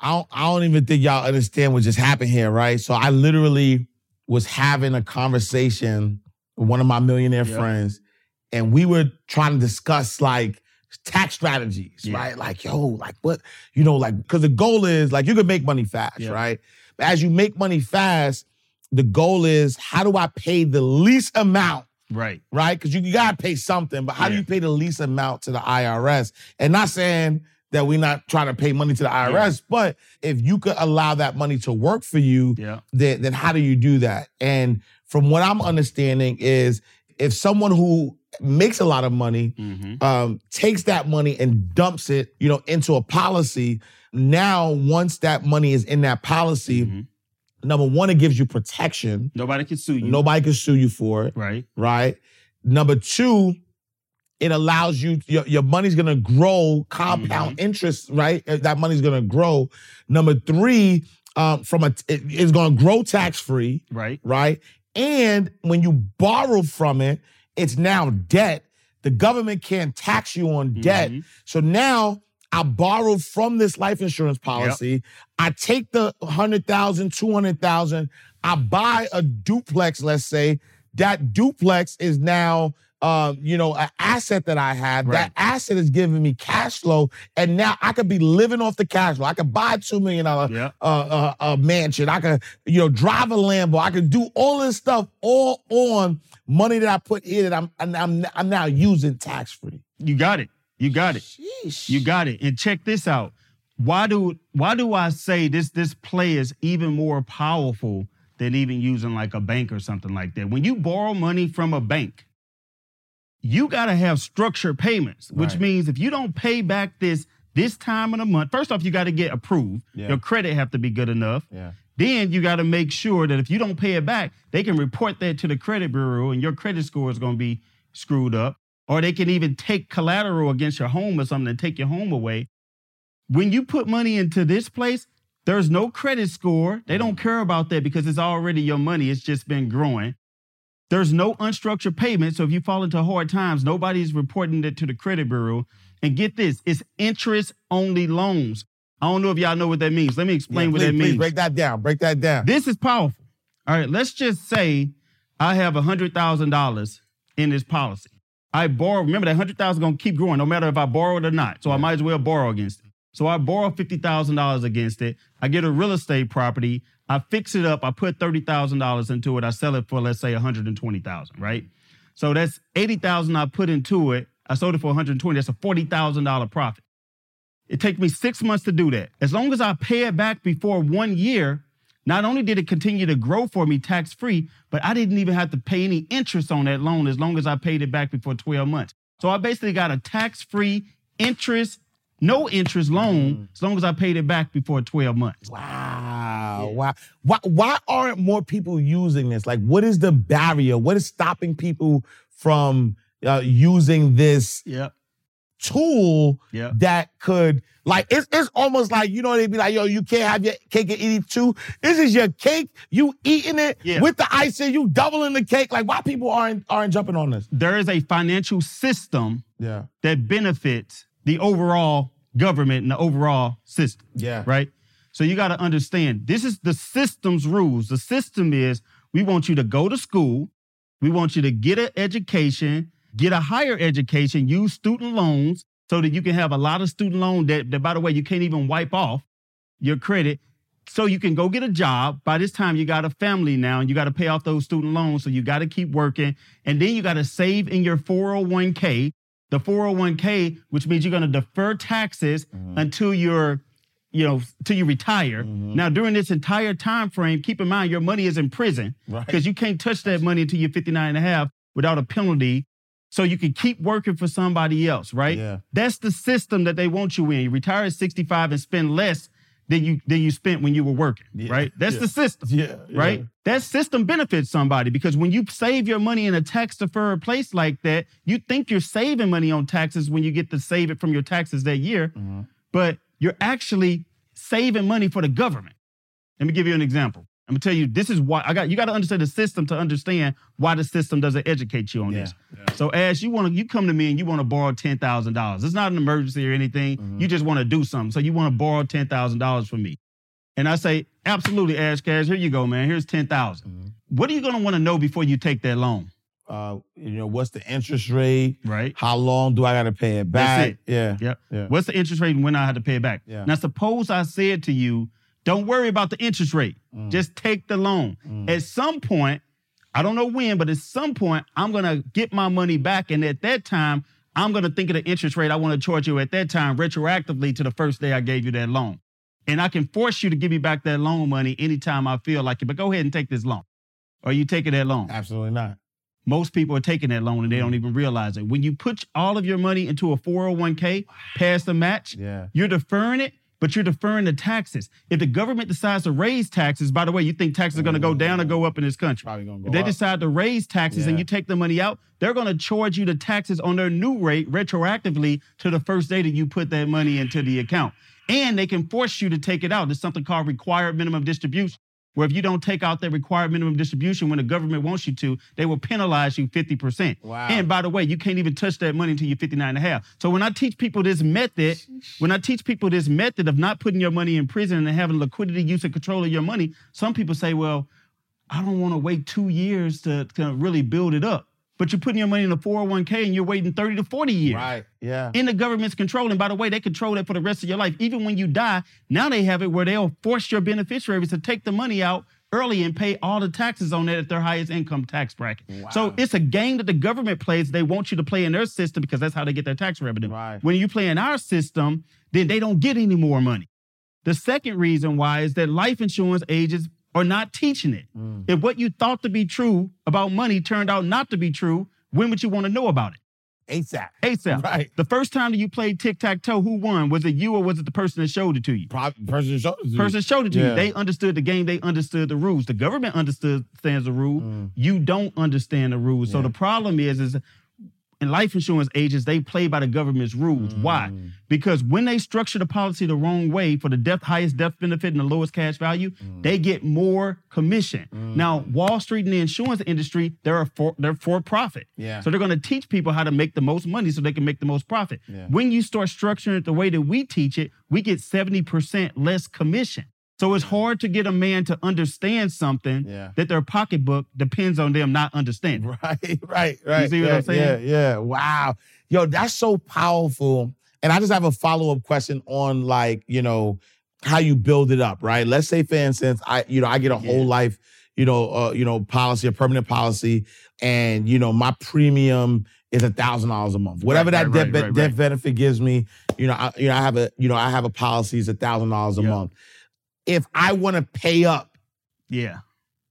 Speaker 2: I don't, I don't even think y'all understand what just happened here, right? So I literally was having a conversation with one of my millionaire
Speaker 1: Yeah.
Speaker 2: friends, and we were trying to discuss like tax strategies,
Speaker 1: Yeah.
Speaker 2: right? Like, yo, like what, you know, like, because the goal is like you can make money fast,
Speaker 1: Yeah.
Speaker 2: right? But as you make money fast, the goal is how do I pay the least amount
Speaker 1: Right.
Speaker 2: right? Because you, you gotta pay something, but how do you pay the least amount to the IRS? And not saying that we're not trying to pay money to the IRS, but if you could allow that money to work for you,
Speaker 1: Yeah.
Speaker 2: then then how do you do that? And from what I'm understanding is if someone who makes a lot of money
Speaker 1: Mhm.
Speaker 2: um, takes that money and dumps it, you know, into a policy, now once that money is in that policy,
Speaker 1: Mhm.
Speaker 2: number one, it gives you protection.
Speaker 1: Nobody can sue you.
Speaker 2: Nobody can sue you for it,
Speaker 1: Right.
Speaker 2: right? Number two, it allows you your, your money's gonna grow compound interest, right? Uh, That money's gonna grow. Number three, um, from a it- it's gonna grow tax free
Speaker 1: Right.
Speaker 2: right? And when you borrow from it, it's now debt. The government can't tax you on debt.
Speaker 1: Mhm.
Speaker 2: So now I borrowed from this life insurance policy. I take the 100,000, 200,000, I buy a duplex, let's say. That duplex is now um, you know, an asset that I have.
Speaker 1: Right.
Speaker 2: That asset is giving me cash flow, and now I could be living off the cash flow. I could buy a two million dollar
Speaker 1: Yeah.
Speaker 2: uh, uh, uh, mansion. I could, you know, drive a Lambo. I could do all this stuff all on money that I put in that I'm I'm I'm now using tax free.
Speaker 1: You got it. You got it. You got it. And check this out. Why do why do I say this this play is even more powerful than even using like a bank or something like that? When you borrow money from a bank, you got to have structured payments, which
Speaker 2: Right.
Speaker 1: means if you don't pay back this this time of the month, first off, you got to get approved.
Speaker 2: Yeah.
Speaker 1: Your credit have to be good enough.
Speaker 2: Yeah.
Speaker 1: Then you got to make sure that if you don't pay it back, they can report that to the credit bureau and your credit score is going to be screwed up. Or they can even take collateral against your home or something and take your home away. When you put money into this place, there's no credit score. They don't mm-hmm. care about that because it's already your money. It's just been growing. There's no unstructured payment. So if you fall into hard times, nobody's reporting it to the credit bureau. And get this, it's interest only loans. I don't know if y'all know what that means. Let me explain
Speaker 2: Yeah,
Speaker 1: what
Speaker 2: please,
Speaker 1: that
Speaker 2: please
Speaker 1: means.
Speaker 2: break that down. Break that down.
Speaker 1: This is powerful. All right, let's just say I have $100,000 in this policy. I borrow, remember that 100,000 going to keep growing no matter if I borrow it or not. So I might as well borrow against it. So I borrow $50,000 against it. I get a real estate property. I fix it up. I put $30,000 into it. I sell it for, let's say, 120,000, right? So that's 80,000 I put into it. I sold it for 120. That's a $40,000 profit. It takes me six months to do that. As long as I pay it back before one year, not only did it continue to grow for me tax free, but I didn't even have to pay any interest on that loan as long as I paid it back before 12 months. So I basically got a tax free interest, no interest loan as long as I paid it back before 12 months.
Speaker 2: Wow. Wow. Why, why aren't more people using this? Like, what is the barrier? What is stopping people from uh, using this
Speaker 1: Yep.
Speaker 2: tool
Speaker 1: Yep.
Speaker 2: that could, like, it's, it's almost like, you know, they'd be like, yo, you can't have your cake and eat it too. This is your cake. You eating it
Speaker 1: Yeah.
Speaker 2: with the icing. You doubling the cake. Like, why people aren't aren't jumping on this?
Speaker 1: There is a financial system
Speaker 2: Yeah.
Speaker 1: that benefits the overall government and the overall system.
Speaker 2: Yeah.
Speaker 1: right? So you got to understand this is the system's rules. The system is we want you to go to school, we want you to get an education, get a higher education, use student loans so that you can have a lot of student loan debt that, by the way, you can't even wipe off your credit. So you can go get a job. By this time, you got a family now and you got to pay off those student loans. So you got to keep working. And then you got to save in your 401k. The 401k, which means you're going to defer taxes mm-hmm. until you're, you know, till you retire. Mm-hmm. Now, during this entire time frame, keep in mind your money is in prison
Speaker 2: Right.
Speaker 1: because you can't touch that money until you're 59 and a half without a penalty. So you can keep working for somebody else, right?
Speaker 2: Yeah.
Speaker 1: That's the system that they want you in. You retire at 65 and spend less than you than you spent when you were working,
Speaker 2: Yeah.
Speaker 1: right? That's
Speaker 2: Yeah.
Speaker 1: the system
Speaker 2: Yeah.
Speaker 1: right?
Speaker 2: yeah.
Speaker 1: That system benefits somebody because when you save your money in a tax deferred place like that, you think you're saving money on taxes when you get to save it from your taxes that year,
Speaker 2: Mm-hmm.
Speaker 1: but you're actually saving money for the government. Let me give you an example. I'm gonna tell you this is why I got you got to understand the system to understand why the system doesn't educate you on
Speaker 2: Yeah,
Speaker 1: this. So as you want to, you come to me and you want to borrow ten thousand dollars. It's not an emergency or anything.
Speaker 2: Mm-hmm.
Speaker 1: You just want to do something. So you want to borrow ten thousand dollars from me. And I say, absolutely, Ash Cash, here you go, man. Here's 10,000.
Speaker 2: Mm-hmm.
Speaker 1: What are you going to want to know before you take that loan?
Speaker 2: Uh, you know, what's the interest rate?
Speaker 1: Right.
Speaker 2: How long do I got to pay it back?
Speaker 1: It.
Speaker 2: Yeah.
Speaker 1: Yep.
Speaker 2: Yeah.
Speaker 1: What's the interest rate and when I have to pay it back?
Speaker 2: Yeah.
Speaker 1: Now, suppose I said to you, don't worry about the interest rate.
Speaker 2: Mm.
Speaker 1: Just take the loan. At some point, I don't know when, but at some point, I'm going to get my money back. And at that time, I'm going to think of the interest rate I want to charge you at that time retroactively to the first day I gave you that loan. And I can force you to give me back that loan money anytime I feel like it. But go ahead and take this loan. Or you taking that loan.
Speaker 2: Absolutely not.
Speaker 1: Most people are taking that loan and they don't even realize it. When you put all of your money into a 401k past the match,
Speaker 2: Yeah.
Speaker 1: you're deferring it, but you're deferring the taxes. If the government decides to raise taxes, by the way, you think taxes are going to go down or go up in this country?
Speaker 2: Probably gonna go up.
Speaker 1: If they
Speaker 2: up.
Speaker 1: decide to raise taxes and you take the money out, they're going to charge you the taxes on their new rate retroactively to the first day that you put that money into the account. And they can force you to take it out. There's something called required minimum distribution, where if you don't take out that required minimum distribution when the government wants you to, they will penalize you 50%.
Speaker 2: Wow.
Speaker 1: And by the way, you can't even touch that money until you're 59 and a half. So when I teach people this method, when I teach people this method of not putting your money in prison and having liquidity use and control of your money, some people say, well, I don't want to wait two years to, to really build it up. But you're putting your money in a 401k and you're waiting 30 to 40 years.
Speaker 2: Right. Yeah.
Speaker 1: In the government's control. And by the way, they control that for the rest of your life. Even when you die, now they have it where they'll force your beneficiaries to take the money out early and pay all the taxes on that at their highest income tax bracket. Wow. So it's a game that the government plays. They want you to play in their system because that's how they get their tax revenue.
Speaker 2: Right.
Speaker 1: When you play in our system, then they don't get any more money. The second reason why is that life insurance agents are not teaching it.
Speaker 2: Mm.
Speaker 1: If what you thought to be true about money turned out not to be true, when would you want to know about it?
Speaker 2: ASAP.
Speaker 1: ASAP.
Speaker 2: Right.
Speaker 1: The first time that you played tic tac toe, who won? Was it you or was it the person that showed it to you?
Speaker 2: Person showed it to you.
Speaker 1: Person showed it to
Speaker 2: Yeah.
Speaker 1: you. They understood the game. They understood the rules. The government understood stands the rule. You don't understand the rules. So
Speaker 2: Mm.
Speaker 1: The problem is, is in life insurance agents, they play by the government's rules. Why?
Speaker 2: Mm.
Speaker 1: Because when they structure the policy the wrong way for the death, highest death benefit and the lowest cash value,
Speaker 2: Mm.
Speaker 1: they get more commission. Now, Wall Street and the insurance industry, they're for, they're for profit.
Speaker 2: Yeah.
Speaker 1: So they're going to teach people how to make the most money so they can make the most profit.
Speaker 2: Yeah.
Speaker 1: When you start structuring it the way that we teach it, we get 70% less commission. So it's hard to get a man to understand something
Speaker 2: Yeah.
Speaker 1: that their pocketbook depends on them not understanding.
Speaker 2: Right, right, right.
Speaker 1: You see what
Speaker 2: yeah,
Speaker 1: I'm saying?
Speaker 2: Yeah, yeah. Wow. Yo, that's so powerful. And I just have a follow-up question on like, you know, how you build it up, right? Let's say, for instance, I, you know, I get a whole life, you know, uh, you know, policy, a permanent policy, and you know, my premium is a thousand dollars a month. Whatever
Speaker 1: Right,
Speaker 2: that
Speaker 1: right,
Speaker 2: death,
Speaker 1: right,
Speaker 2: be-
Speaker 1: right,
Speaker 2: death
Speaker 1: right.
Speaker 2: benefit gives me, you know, I, you know, I have a, you know, I have a policy is a thousand dollars a
Speaker 1: Yeah.
Speaker 2: month. If I want to pay up
Speaker 1: Yeah.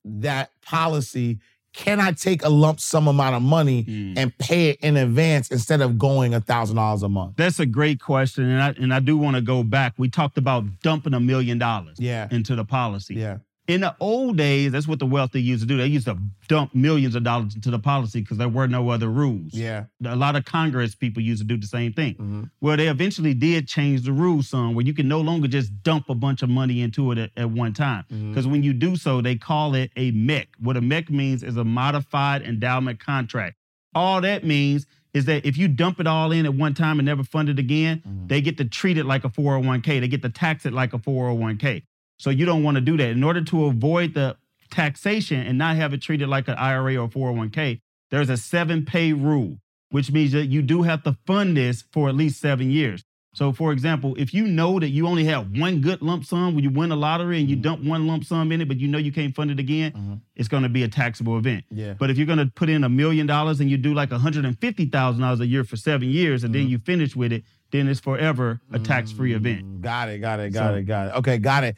Speaker 2: that policy, can I take a lump sum amount of money
Speaker 1: Mm.
Speaker 2: and pay it in advance instead of going a thousand dollars a month?
Speaker 1: That's a great question. And I, and I do want to go back. We talked about dumping a million dollars
Speaker 2: Yeah.
Speaker 1: into the policy.
Speaker 2: Yeah.
Speaker 1: In the old days, that's what the wealthy used to do. They used to dump millions of dollars into the policy because there were no other rules.
Speaker 2: Yeah.
Speaker 1: A lot of Congress people used to do the same thing.
Speaker 2: Mhm.
Speaker 1: Well, they eventually did change the rules some where you can no longer just dump a bunch of money into it at, at one time. Because when you do so, they call it a MEC. What a MEC means is a modified endowment contract. All that means is that if you dump it all in at one time and never fund it again,
Speaker 2: Mhm.
Speaker 1: they get to treat it like a 401k. They get to tax it like a 401k. So you don't want to do that. In order to avoid the taxation and not have it treated like an IRA or 401k, there's a seven pay rule, which means that you do have to fund this for at least seven years. So, for example, if you know that you only have one good lump sum when you win a lottery and you mm-hmm. dump one lump sum in it, but you know you can't fund it again,
Speaker 2: Mhm.
Speaker 1: it's going to be a taxable event.
Speaker 2: Yeah.
Speaker 1: But if you're going to put in a million dollars and you do like $150,000 a year for seven years and then mm-hmm. you finish with it, then it's forever a tax free event.
Speaker 2: Mm, got it. Got it. Got
Speaker 1: So-
Speaker 2: it. Got it. Okay. Got it.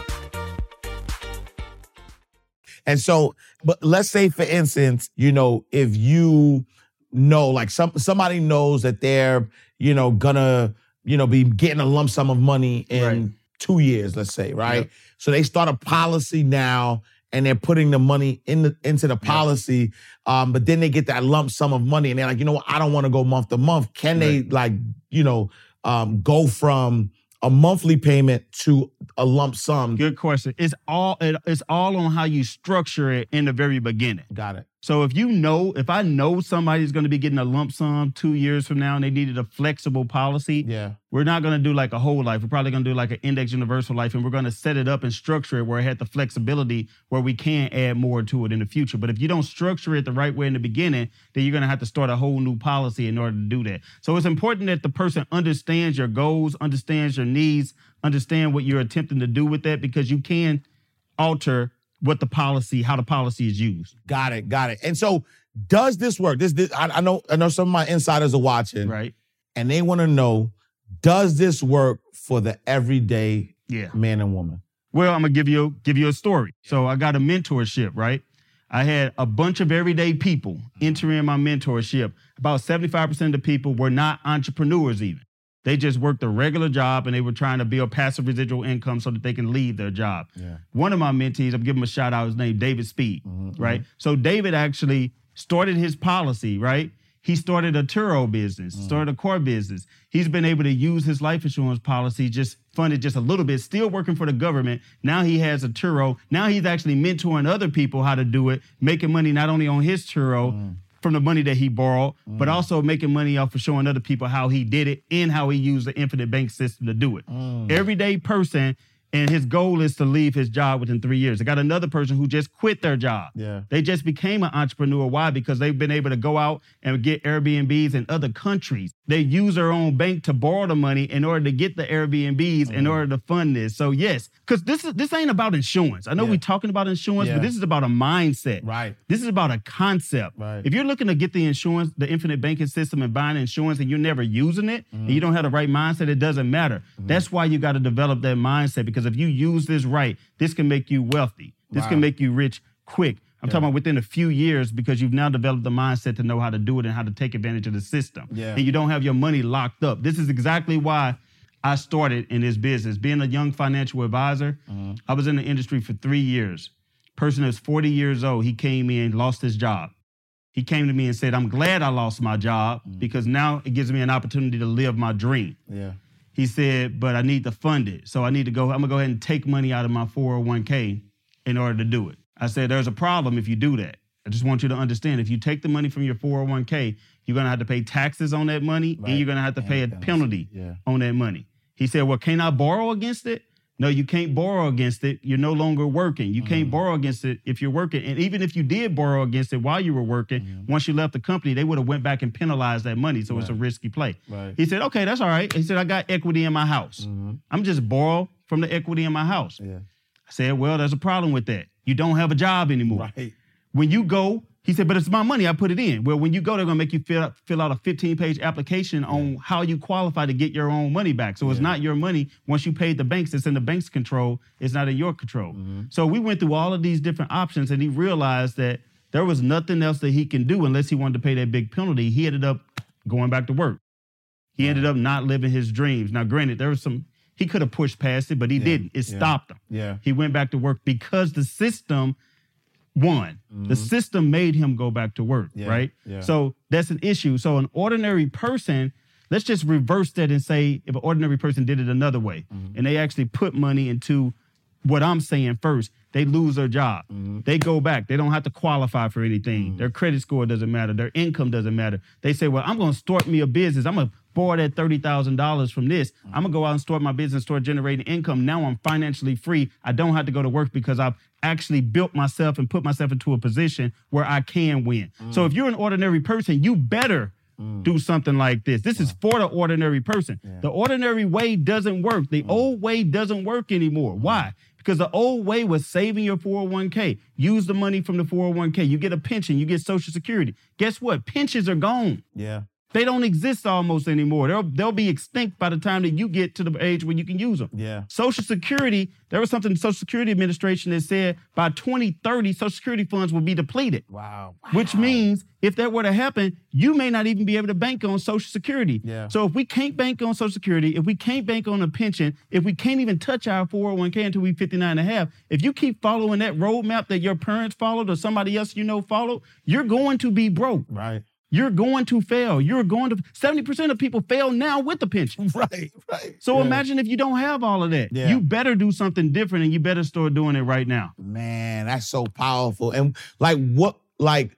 Speaker 2: And so, but let's say, for instance, you know, if you know, like some somebody knows that they're, you know, gonna, you know, be getting a lump sum of money in
Speaker 1: Right.
Speaker 2: two years, let's say, right?
Speaker 1: Yep.
Speaker 2: So they start a policy now and they're putting the money in the into the policy, um, but then they get that lump sum of money and they're like, you know what, I don't want to go month to month. Can they like, you know, um, go from a monthly payment to a lump sum?
Speaker 1: Good question. It's all it, it's all on how you structure it in the very beginning.
Speaker 2: Got it.
Speaker 1: So if you know, if I know somebody's going to be getting a lump sum two years from now and they needed a flexible policy,
Speaker 2: Yeah.
Speaker 1: we're not going to do like a whole life. We're probably going to do like an index universal life, and we're going to set it up and structure it where it had the flexibility where we can add more to it in the future. But if you don't structure it the right way in the beginning, then you're going to have to start a whole new policy in order to do that. So it's important that the person understands your goals, understands your needs, understand what you're attempting to do with that, because you can alter what the policy, how the policy is used.
Speaker 2: Got it. Got it. And so, does this work? This, this I, I know. I know some of my insiders are watching,
Speaker 1: Right?
Speaker 2: and they want to know: Does this work for the everyday
Speaker 1: Yeah.
Speaker 2: man and woman?
Speaker 1: Well, I'm gonna give you give you a story. So I got a mentorship, right? I had a bunch of everyday people mm-hmm. entering my mentorship. About 75% of the people were not entrepreneurs even. They just worked a regular job and they were trying to build passive residual income so that they can leave their job.
Speaker 2: Yeah.
Speaker 1: One of my mentees, I'm giving him a shout out, his name David Speed, mm-hmm, mm-hmm. right? So David actually started his policy, right? He started a Turo business, mm-hmm. started a core business. He's been able to use his life insurance policy, just funded just a little bit, still working for the government. Now he has a Turo. Now he's actually mentoring other people how to do it, making money not only on his Turo mm. From the money that he borrowed, but mm. also making money off of showing other people how he did it and how he used the infinite bank system to do it. Mm. Everyday person, and his goal is to leave his job within three years. I got another person who just quit their job.
Speaker 2: Yeah.
Speaker 1: They just became an entrepreneur. Why? Because they've been able to go out and get Airbnbs in other countries. They use their own bank to borrow the money in order to get the Airbnbs in mm-hmm. order to fund this. So yes, because this is this ain't about insurance. I know
Speaker 2: Yeah.
Speaker 1: we're talking about insurance,
Speaker 2: Yeah.
Speaker 1: but this is about a mindset.
Speaker 2: Right.
Speaker 1: This is about a concept.
Speaker 2: Right.
Speaker 1: If you're looking to get the insurance, the infinite banking system and buying insurance and you're never using it and you mm-hmm. don't have the right mindset, it doesn't matter. Mm-hmm. That's why you got to develop that mindset because if you use this right, this can make you wealthy. This
Speaker 2: Wow.
Speaker 1: can make you rich quick. I'm talking about within a few years because you've now developed the mindset to know how to do it and how to take advantage of the system.
Speaker 2: Yeah.
Speaker 1: And you don't have your money locked up. This is exactly why I started in this business. Being a young financial advisor, mm-hmm. I was in the industry for three years. Person that's 40 years old, he came in, lost his job. He came to me and said, I'm glad I lost my job mm. because now it gives me an opportunity to live my dream.
Speaker 2: Yeah.
Speaker 1: He said, but I need to fund it. So I need to go, I'm gonna go ahead and take money out of my 401k in order to do it. I said, there's a problem if you do that. I just want you to understand if you take the money from your 401k, you're gonna have to pay taxes on that money
Speaker 2: Right.
Speaker 1: and you're gonna have to
Speaker 2: And
Speaker 1: pay a penalty
Speaker 2: Yeah.
Speaker 1: on that money. He said, well, can I borrow against it? No, you can't borrow against it. You're no longer working. You
Speaker 2: Mm.
Speaker 1: can't borrow against it if you're working. And even if you did borrow against it while you were working,
Speaker 2: Mm-hmm.
Speaker 1: once you left the company, they would have went back and penalized that money. So it's a risky play.
Speaker 2: Right.
Speaker 1: He said, okay, that's all right. He said, I got equity in my house. I'm just borrow from the equity in my house.
Speaker 2: Mm-hmm. Yeah.
Speaker 1: I said, well, there's a problem with that. You don't have a job anymore.
Speaker 2: Right.
Speaker 1: When you go, he said, but it's my money. I put it in. Well, when you go, they're gonna make you fill out, fill out a 15 page application on how you qualify to get your own money back. So it's not your money. Once you paid the banks, it's in the bank's control. It's not in your control. Mm-hmm. So we went through all of these different options, and he realized that there was nothing else that he can do unless he wanted to pay that big penalty. He ended up going back to work. He ended up not living his dreams. Now, granted, there was some he could have pushed past it, but he didn't. It
Speaker 2: yeah.
Speaker 1: stopped him.
Speaker 2: Yeah.
Speaker 1: He went back to work because the system won. The system made him go back to work,
Speaker 2: Mm-hmm. Yeah,
Speaker 1: right?
Speaker 2: yeah.
Speaker 1: So that's an issue. So an ordinary person, let's just reverse that and say if an ordinary person did it another way
Speaker 2: Mm-hmm.
Speaker 1: and they actually put money into what I'm saying first, they lose their job.
Speaker 2: Mm-hmm.
Speaker 1: They go back. They don't have to qualify for anything. Their credit score doesn't matter. Their income doesn't matter. They say, well, I'm going to start me a business. I'm going to borrow that $30,000 from this. I'm going to go out and start my business, start generating income. Now I'm financially free. I don't have to go to work because I've actually built myself and put myself into a position where I can win.
Speaker 2: Mm.
Speaker 1: So if you're an ordinary person, you better do something like this. This is for the ordinary person. The ordinary way doesn't work. The old way doesn't work anymore. Why? Because the old way was saving your 401k. Use the money from the 401k. You get a pension, you get Social Security. Guess what? Pensions are gone.
Speaker 2: Yeah.
Speaker 1: They don't exist almost anymore. They'll, they'll be extinct by the time that you get to the age when you can use them.
Speaker 2: Yeah.
Speaker 1: Social Security, there was something the Social Security Administration that said by 2030, Social Security funds will be depleted.
Speaker 2: Wow.
Speaker 1: Which means if that were to happen, you may not even be able to bank on Social Security.
Speaker 2: Yeah.
Speaker 1: So if we can't bank on Social Security, if we can't bank on a pension, if we can't even touch our 401k until we 59 and a half, if you keep following that roadmap that your parents followed or somebody else you know followed, you're going to be broke.
Speaker 2: Right.
Speaker 1: You're going to fail. You're going to 70% of people fail now with the pension.
Speaker 2: Right. Right.
Speaker 1: So
Speaker 2: Yeah.
Speaker 1: imagine if you don't have all of that.
Speaker 2: Yeah.
Speaker 1: You better do something different and you better start doing it right now.
Speaker 2: Man, that's so powerful. And like what like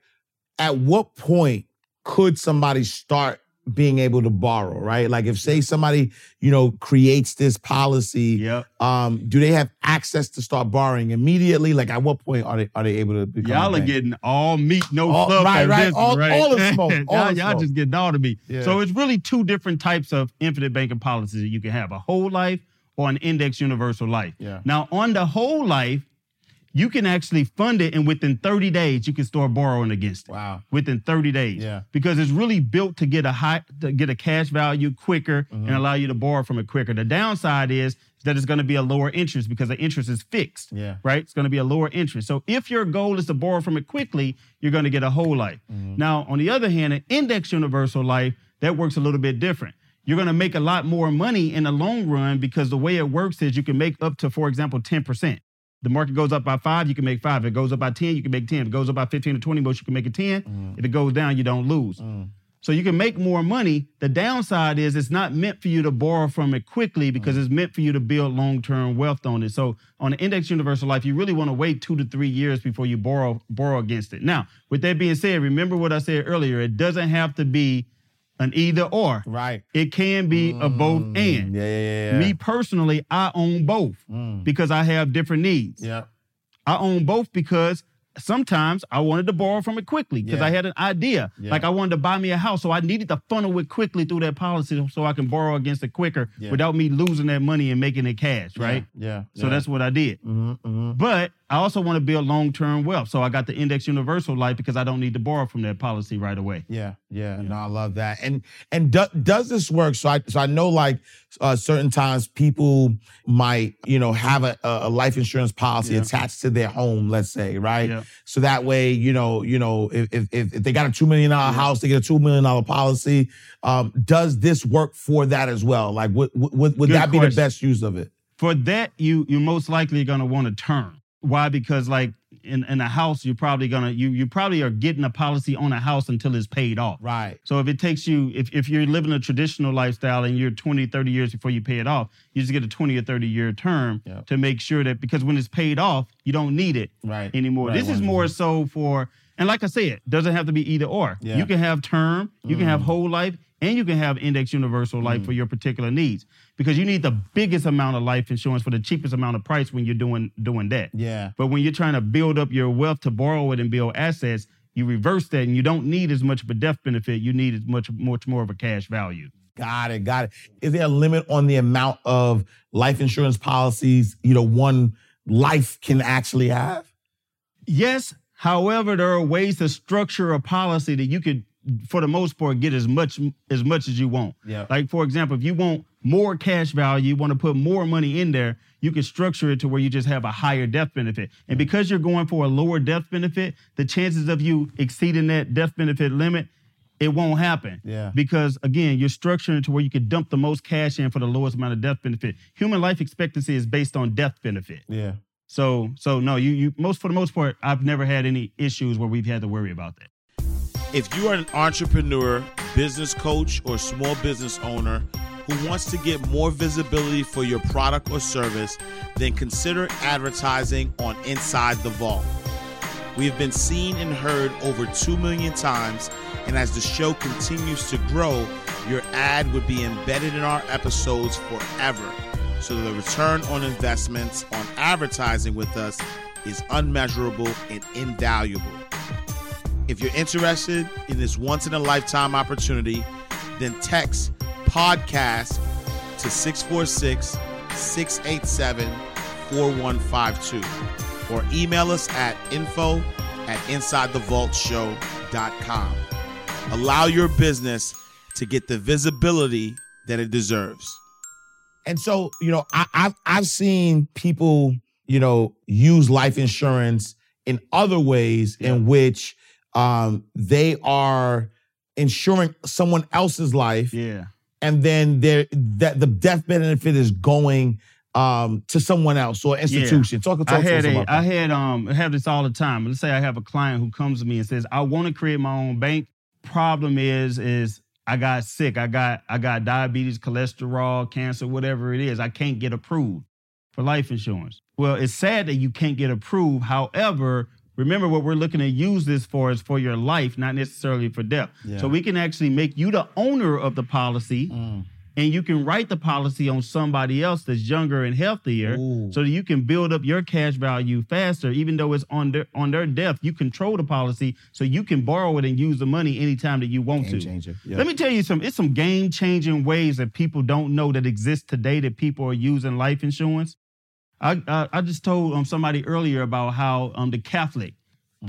Speaker 5: at what point could somebody start being able to borrow, right? Like if say somebody, you know, creates this policy,
Speaker 1: Yep.
Speaker 5: um, do they have access to start borrowing immediately? Like at what point are they are they able to become
Speaker 1: Y'all are getting all meat, no
Speaker 5: All-
Speaker 1: fluff.
Speaker 5: right, right.
Speaker 1: business,
Speaker 5: All-
Speaker 1: right?
Speaker 5: all the smoke, all
Speaker 1: y'all, y'all
Speaker 5: smoke.
Speaker 1: just getting all to me.
Speaker 5: Yeah.
Speaker 1: So it's really two different types of infinite banking policies that you can have: a whole life or an index universal life.
Speaker 5: Yeah.
Speaker 1: Now, on the whole life, you can actually fund it, and within 30 days, you can start borrowing against it.
Speaker 5: Wow.
Speaker 1: Within 30 days.
Speaker 5: Yeah.
Speaker 1: Because it's really built to get a high, to get a cash value quicker
Speaker 5: Mm-hmm.
Speaker 1: and allow you to borrow from it quicker. The downside is that it's going to be a lower interest because the interest is fixed
Speaker 5: Yeah.
Speaker 1: right? It's going to be a lower interest. So if your goal is to borrow from it quickly, you're going to get a whole life.
Speaker 5: Mm-hmm.
Speaker 1: Now, on the other hand, an index universal life, that works a little bit different. You're going to make a lot more money in the long run because the way it works is you can make up to, for example, 10%. The market goes up by five, you can make five. If it goes up by 10, you can make 10. If it goes up by 15 or 20 bucks, you can make a 10. Mm. If it goes down, you don't lose. Mm. So you can make more money. The downside is it's not meant for you to borrow from it quickly because mm. it's meant for you to build long-term wealth on it. So on an index universal life, you really want to wait two to three years before you borrow borrow against it. Now, with that being said, remember what I said earlier. It doesn't have to be an either or.
Speaker 5: Right.
Speaker 1: It can be a both mm. and.
Speaker 5: Yeah, yeah, yeah.
Speaker 1: Me personally, I own both mm. because I have different needs.
Speaker 5: Yeah.
Speaker 1: I own both because sometimes I wanted to borrow from it quickly because
Speaker 5: Yeah.
Speaker 1: I had an idea.
Speaker 5: Yeah.
Speaker 1: Like I wanted to buy me a house, so I needed to funnel it quickly through that policy so I can borrow against it quicker
Speaker 5: Yeah.
Speaker 1: without me losing that money and making it cash, right?
Speaker 5: Yeah.
Speaker 1: So that's what I did.
Speaker 5: mm-hmm. mm-hmm.
Speaker 1: But I also want to build long-term wealth. So I got the index universal life because I don't need to borrow from that policy right away.
Speaker 5: Yeah, yeah, no, I love that. And and do, does this work? So I so I know like uh, certain times people might you know have a, a life insurance policy
Speaker 1: Yeah.
Speaker 5: attached to their home, let's say, right?
Speaker 1: Yeah.
Speaker 5: So that way, you know, you know, if if, if they got a two million dollar house, they get a two million dollar policy. Um, does this work for that as well? Like, would would, would
Speaker 1: Good
Speaker 5: that be the best use of it?
Speaker 1: For that, you you most likely going to want to term. Why? Because like in, in a house, you're probably gonna you you probably are getting a policy on a house until it's paid off.
Speaker 5: Right.
Speaker 1: So if it takes you, if, if you're living a traditional lifestyle and you're 20, 30 years before you pay it off, you just get a 20 or 30 year term
Speaker 5: Yep.
Speaker 1: to make sure that because when it's paid off, you don't need it
Speaker 5: Right.
Speaker 1: anymore.
Speaker 5: Right,
Speaker 1: This is more so for, and like I said, doesn't have to be either or.
Speaker 5: Yeah.
Speaker 1: You can have term, you can have
Speaker 5: Mm.
Speaker 1: whole life, and you can have index universal life for your particular needs because you need the biggest amount of life insurance for the cheapest amount of price when you're doing doing that.
Speaker 5: Yeah.
Speaker 1: But when you're trying to build up your wealth to borrow it and build assets, you reverse that and you don't need as much of a death benefit. You need as much much more of a cash value.
Speaker 5: Got it. Got it. Is there a limit on the amount of life insurance policies, you know, one life can actually have?
Speaker 1: Yes, however, there are ways to structure a policy that you could, for the most part, get as much as much as you want.
Speaker 5: Yeah.
Speaker 1: Like for example, if you want more cash value, you want to put more money in there, you can structure it to where you just have a higher death benefit. And because you're going for a lower death benefit, the chances of you exceeding that death benefit limit, it won't happen.
Speaker 5: Yeah.
Speaker 1: Because again, you're structuring it to where you can dump the most cash in for the lowest amount of death benefit. Human life expectancy is based on death benefit.
Speaker 5: Yeah.
Speaker 1: So so no, you you most for the most part, I've never had any issues where we've had to worry about that.
Speaker 2: If you are an entrepreneur, business coach, or small business owner who wants to get more visibility for your product or service, then consider advertising on Inside the Vault. We have been seen and heard over 2 million times, and as the show continues to grow, your ad would be embedded in our episodes forever. So the return on investments on advertising with us is unmeasurable and invaluable. If you're interested in this once in a lifetime opportunity, then text podcast to 646 687 4152 or email us at info at insidethevaultshow.com. Allow your business to get the visibility that it deserves.
Speaker 5: And so, you know, I, I've I've seen people, you know, use life insurance in other ways in which um, they are insuring someone else's life,
Speaker 1: Yeah.
Speaker 5: and then there that the death benefit is going um, to someone else or institution. Talk, talk
Speaker 1: I
Speaker 5: to
Speaker 1: had
Speaker 5: us
Speaker 1: a,
Speaker 5: about
Speaker 1: I had um I have this all the time. Let's say I have a client who comes to me and says, I want to create my own bank. Problem is, is I got sick. I got I got diabetes, cholesterol, cancer, whatever it is. I can't get approved for life insurance. Well, it's sad that you can't get approved. However, remember what we're looking to use this for is for your life, not necessarily for death. So we can actually make you the owner of the policy. Mm. And you can write the policy on somebody else that's younger and healthier, so that you can build up your cash value faster. Even though it's on their on their death, you control the policy, so you can borrow it and use the money anytime that you want
Speaker 2: Game
Speaker 1: to.
Speaker 2: Yeah.
Speaker 1: Let me tell you some. It's some game changing ways that people don't know that exist today that people are using life insurance. I I, I just told um, somebody earlier about how um, the Catholic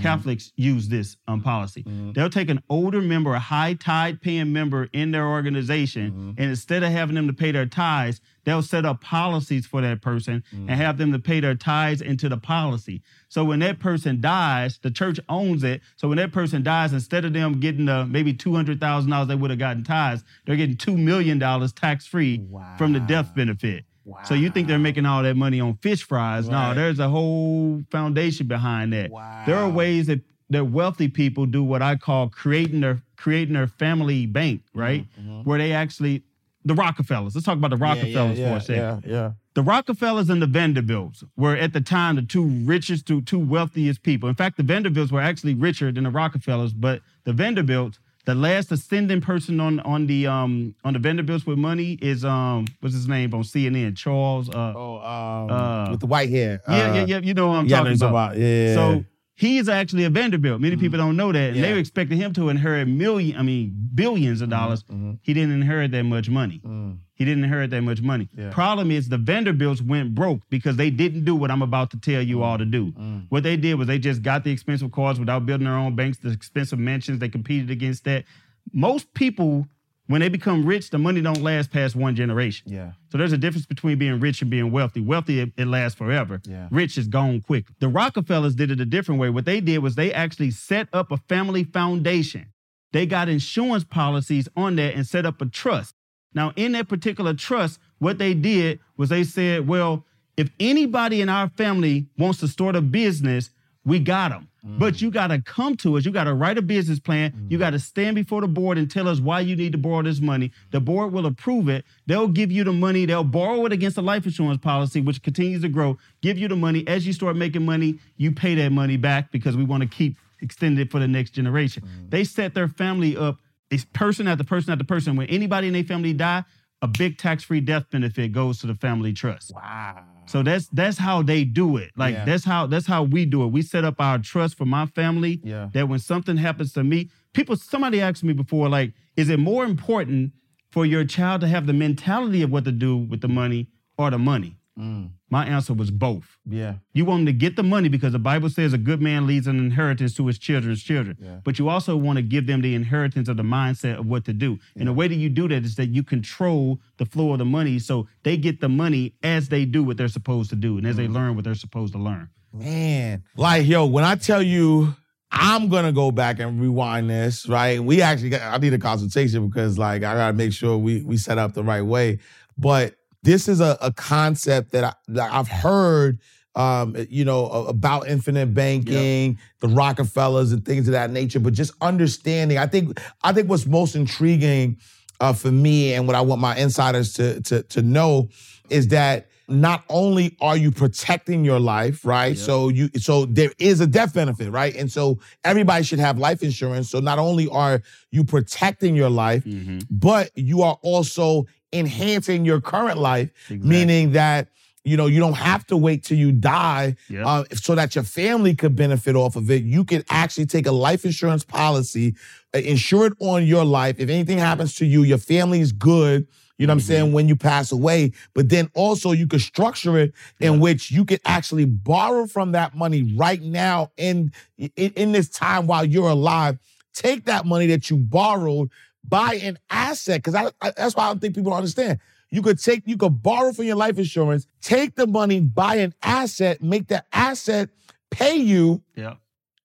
Speaker 1: Catholics use this um, policy. They'll take an older member, a high tide paying member in their organization, and instead of having them to pay their tithes, they'll set up policies for that person and have them to pay their tithes into the policy. So when that person dies, the church owns it. So when that person dies, instead of them getting the maybe two hundred thousand dollars they would have gotten tithes, they're getting two million dollars tax free from the death benefit. So you think they're making all that money on fish fries? No, there's a whole foundation behind that. There are ways that that wealthy people do what I call creating their creating their family bank, mm-hmm, right? Mm-hmm. Where they actually the Rockefellers. Let's talk about the Rockefellers
Speaker 2: yeah,
Speaker 1: for a second.
Speaker 2: Yeah, yeah.
Speaker 1: The Rockefellers and the Vanderbilts were at the time the two richest, two, two wealthiest people. In fact, the Vanderbilts were actually richer than the Rockefellers, but the Vanderbilts, the last ascending person on on the um on the Vanderbilts with money is um what's his name on CNN? Charles. Uh,
Speaker 2: Oh, um,
Speaker 1: Uh,
Speaker 2: with the white hair.
Speaker 1: yeah,
Speaker 2: Uh,
Speaker 1: yeah, yeah. You know what I'm
Speaker 2: yeah,
Speaker 1: talking about.
Speaker 2: talking about- yeah.
Speaker 1: So he's actually a Vanderbilt. Many people mm-hmm. don't know that, and they
Speaker 2: Yeah.
Speaker 1: were expecting him to inherit million, I mean billions of dollars. Mm-hmm. Mm-hmm. He didn't inherit that much money. Mm. He didn't inherit that much money.
Speaker 2: Yeah.
Speaker 1: Problem is the Vanderbilts went broke because they didn't do what I'm about to tell you mm. all to do. Mm. What they did was they just got the expensive cars without building their own banks, the expensive mansions. They competed against that. Most people, when they become rich, the money don't last past one generation.
Speaker 2: Yeah.
Speaker 1: So there's a difference between being rich and being wealthy. Wealthy, it, it lasts forever.
Speaker 2: Yeah.
Speaker 1: Rich is gone quick. The Rockefellers did it a different way. What they did was they actually set up a family foundation. They got insurance policies on that and set up a trust. Now, in that particular trust, what they did was they said, well, if anybody in our family wants to start a business, we got them. But mm. you got to come to us. You got to write a business plan. You mm. got to stand before the board and tell us why you need to borrow this money. The board will approve it. They'll give you the money. They'll borrow it against a life insurance policy, which continues to grow. Give you the money. As you start making money, you pay that money back because we want to keep extending it for the next generation. Mm. They set their family up, it's person after person after person. When anybody in their family die, a big tax-free death benefit goes to the family trust.
Speaker 2: Wow.
Speaker 1: So that's that's how they do it. Like
Speaker 2: Yeah.
Speaker 1: that's how that's how we do it. We set up our trust for my family.
Speaker 2: Yeah.
Speaker 1: That when something happens to me, people. Somebody asked me before, like, is it more important for your child to have the mentality of what to do with the money or the money? Mm. My answer was both.
Speaker 2: Yeah.
Speaker 1: You want them to get the money because the Bible says a good man leaves an inheritance to his children's children.
Speaker 2: Yeah.
Speaker 1: But you also want to give them the inheritance of the mindset of what to do. And the way that you do that is that you control the flow of the money so they get the money as they do what they're supposed to do and as they mm-hmm. learn what they're supposed to learn.
Speaker 2: Man, like yo, when I tell you I'm gonna go back and rewind this, right? We actually got, I need a consultation because like I gotta make sure we we set up the right way. But this is a, a concept that, I, that I've heard, um, you know, about infinite banking, the Rockefellers, and things of that nature. But just understanding, I think I think what's most intriguing uh, for me and what I want my insiders to to to know is that not only are you protecting your life, right? So you so there is a death benefit, right? And so everybody should have life insurance. So not only are you protecting your life, but you are also enhancing your current life, meaning that you know you don't have to wait till you die
Speaker 1: Yep.
Speaker 2: uh, so that your family could benefit off of it. You can actually take a life insurance policy, uh, insure it on your life. If anything happens to you, your family's good. You know what I'm saying? When you pass away, but then also you could structure it in which you could actually borrow from that money right now in, in in this time while you're alive. Take that money that you borrowed, buy an asset because I, I- that's why I don't think people understand. You could take, you could borrow from your life insurance, take the money, buy an asset, make the asset pay you,
Speaker 1: Yeah.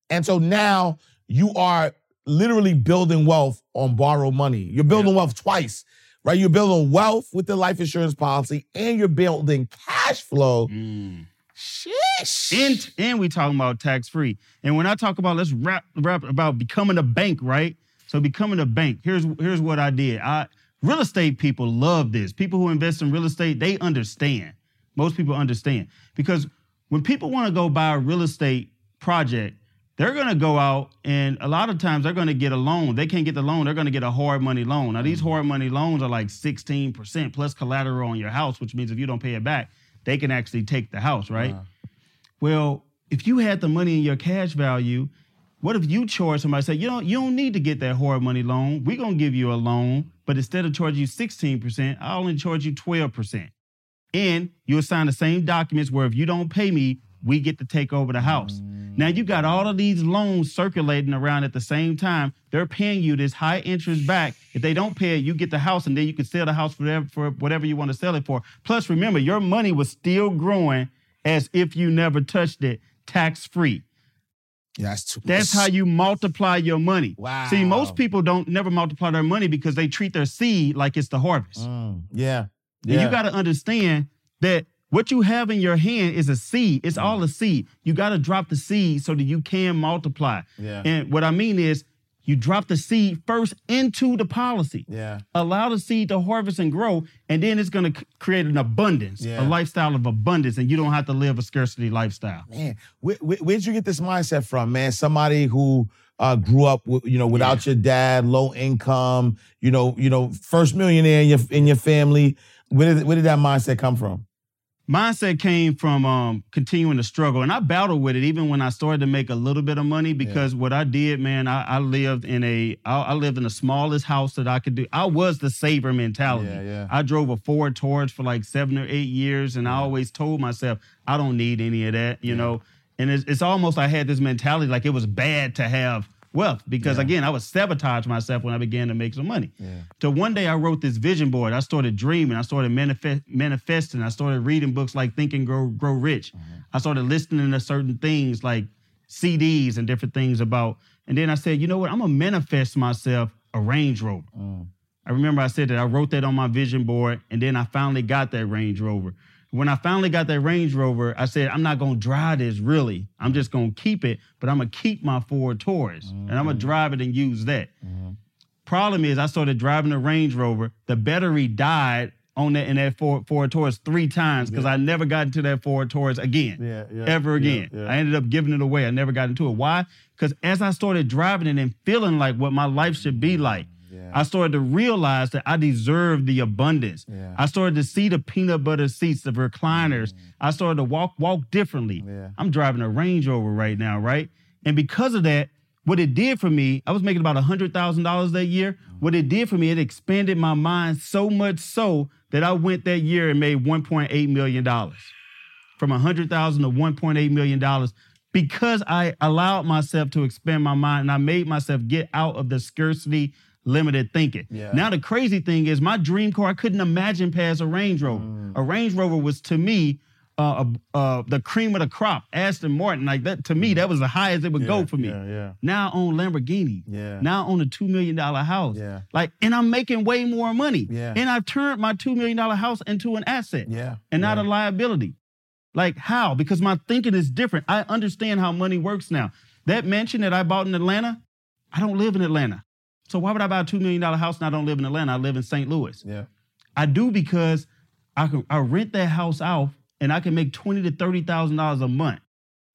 Speaker 2: and so now you are literally building wealth on borrowed money. You're building wealth twice, right? You're building wealth with the life insurance policy, and you're building cash flow. Mm. Sheesh.
Speaker 1: And and we talking about tax free. And when I talk about let's wrap wrap about becoming a bank, right? So becoming a bank. Here's here's what I did. I real estate people love this. People who invest in real estate, they understand. Most people understand because when people want to go buy a real estate project, they're going to go out and a lot of times they're going to get a loan. They can't get the loan. They're going to get a hard money loan. Now, these mm-hmm. hard money loans are like 16% plus collateral on your house, which means if you don't pay it back, they can actually take the house, right? Well, if you had the money in your cash value, what if you charge somebody say, you don't you don't need to get that hard money loan. We're gonna give you a loan, but instead of charging you 16%, I'll only charge you 12%. And you'll sign the same documents where if you don't pay me, we get to take over the house. Now you got all of these loans circulating around at the same time. They're paying you this high interest back. If they don't pay it, you get the house, and then you can sell the house for for whatever you want to sell it for. Plus, remember, your money was still growing as if you never touched it, tax free.
Speaker 5: Yeah, that's too.
Speaker 1: That's how you multiply your money.
Speaker 5: Wow.
Speaker 1: See, most people don't never multiply their money because they treat their seed like it's the harvest.
Speaker 5: Mm, yeah.
Speaker 1: And
Speaker 5: Yeah.
Speaker 1: you got to understand that what you have in your hand is a seed. It's all a seed. You got to drop the seed so that you can multiply.
Speaker 5: Yeah.
Speaker 1: And what I mean is, you drop the seed first into the policy.
Speaker 5: Yeah.
Speaker 1: Allow the seed to harvest and grow, and then it's going to create an abundance,
Speaker 5: Yeah.
Speaker 1: a lifestyle of abundance, and you don't have to live a scarcity lifestyle.
Speaker 5: Man, where, where, where'd you get this mindset from, man? Somebody who uh, grew up, with, you know, without your dad, low income, you know, you know, first millionaire in your in your family. Where did where did that mindset come from?
Speaker 1: Mindset came from um, continuing to struggle and i battled with it even when i started to make a little bit of money because what i did man I, I lived in a I, I lived in the smallest house that i could do. I was the saver mentality.
Speaker 5: Yeah, yeah.
Speaker 1: i drove a ford taurus for like seven or eight years and i always told myself i don't need any of that you know? And it's, it's almost i had this mentality like it was bad to have wealth because again i would sabotage myself when i began to make some money so one day I wrote this vision board. I started dreaming. I started manifest, manifesting. I started reading books like Think and Grow, Grow Rich. Mm-hmm. I started listening to certain things like CDs and different things about. And then I said, you know what? I'm gonna manifest myself a Range Rover. Mm. I remember I said that I wrote that on my vision board, and then I finally got that Range Rover. When I finally got that Range Rover, I said, I'm not gonna drive this really. I'm just gonna keep it, but I'm gonna keep my Ford Taurus, and I'm gonna mm-hmm. drive it and use that. Mm-hmm. Problem is, I started driving the Range Rover. The battery died on that in that Ford, Ford Taurus three times because I never got into that Ford Taurus again,
Speaker 5: Yeah, yeah,
Speaker 1: ever
Speaker 5: yeah,
Speaker 1: again.
Speaker 5: yeah.
Speaker 1: I ended up giving it away. I never got into it. Why? Because as I started driving it and feeling like what my life should be like, I started to realize that I deserved the abundance.
Speaker 5: Yeah.
Speaker 1: I started to see the peanut butter seats, the recliners. Mm. I started to walk walk differently.
Speaker 5: Yeah.
Speaker 1: I'm driving a Range Rover right now, right? And because of that, what it did for me, I was making about $100,000 that year. Mm. What it did for me, it expanded my mind so much so that I went that year and made $1.8 million. From $100,000 to $1.8 million because I allowed myself to expand my mind and I made myself get out of the scarcity limited thinking.
Speaker 5: Yeah.
Speaker 1: Now the crazy thing is my dream car I couldn't imagine past a Range Rover.
Speaker 5: Mm.
Speaker 1: A Range Rover was to me uh, uh, uh, the cream of the crop. Aston Martin, like that to me, that was the highest it would go for me.
Speaker 5: Mm. Yeah, yeah.
Speaker 1: Now I own Lamborghini.
Speaker 5: Yeah.
Speaker 1: Now I own a two million dollar house.
Speaker 5: Yeah.
Speaker 1: Like, and I'm making way more money.
Speaker 5: Yeah.
Speaker 1: And I've turned my two million dollar house into an asset.
Speaker 5: Yeah,
Speaker 1: And not
Speaker 5: yeah.
Speaker 1: a liability. Like how? Because my thinking is different. I understand how money works now. That mansion that I bought in Atlanta, I don't live in Atlanta. So why would I buy a two million dollar house and I don't live in Atlanta? I live in St. Louis.
Speaker 5: Yeah.
Speaker 1: I do because I can I rent that house out and I can make twenty to thirty thousand dollars a month.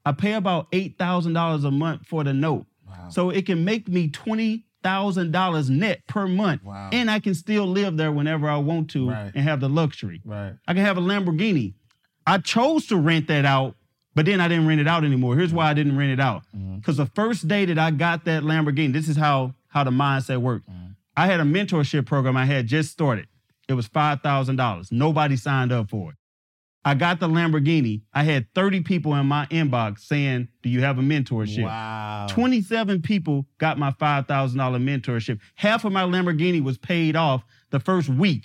Speaker 1: I pay about eight thousand dollars a month for the note, so it can make me twenty thousand dollars net per month,
Speaker 5: Wow.
Speaker 1: and I can still live there whenever I want to
Speaker 5: Right.
Speaker 1: and have the luxury.
Speaker 5: Right.
Speaker 1: I can have a Lamborghini. I chose to rent that out, but then I didn't rent it out anymore. Here's why I didn't rent it out.
Speaker 5: Mm-hmm.
Speaker 1: Because the first day that I got that Lamborghini, this is how how the mindset worked.
Speaker 5: Mm-hmm.
Speaker 1: I had a mentorship program I had just started. It was five thousand dollars. Nobody signed up for it. I got the Lamborghini. I had 30 people in my inbox saying, Do you have a mentorship?
Speaker 5: Wow.
Speaker 1: 27 people got my $5,000 mentorship. Half of my Lamborghini was paid off the first week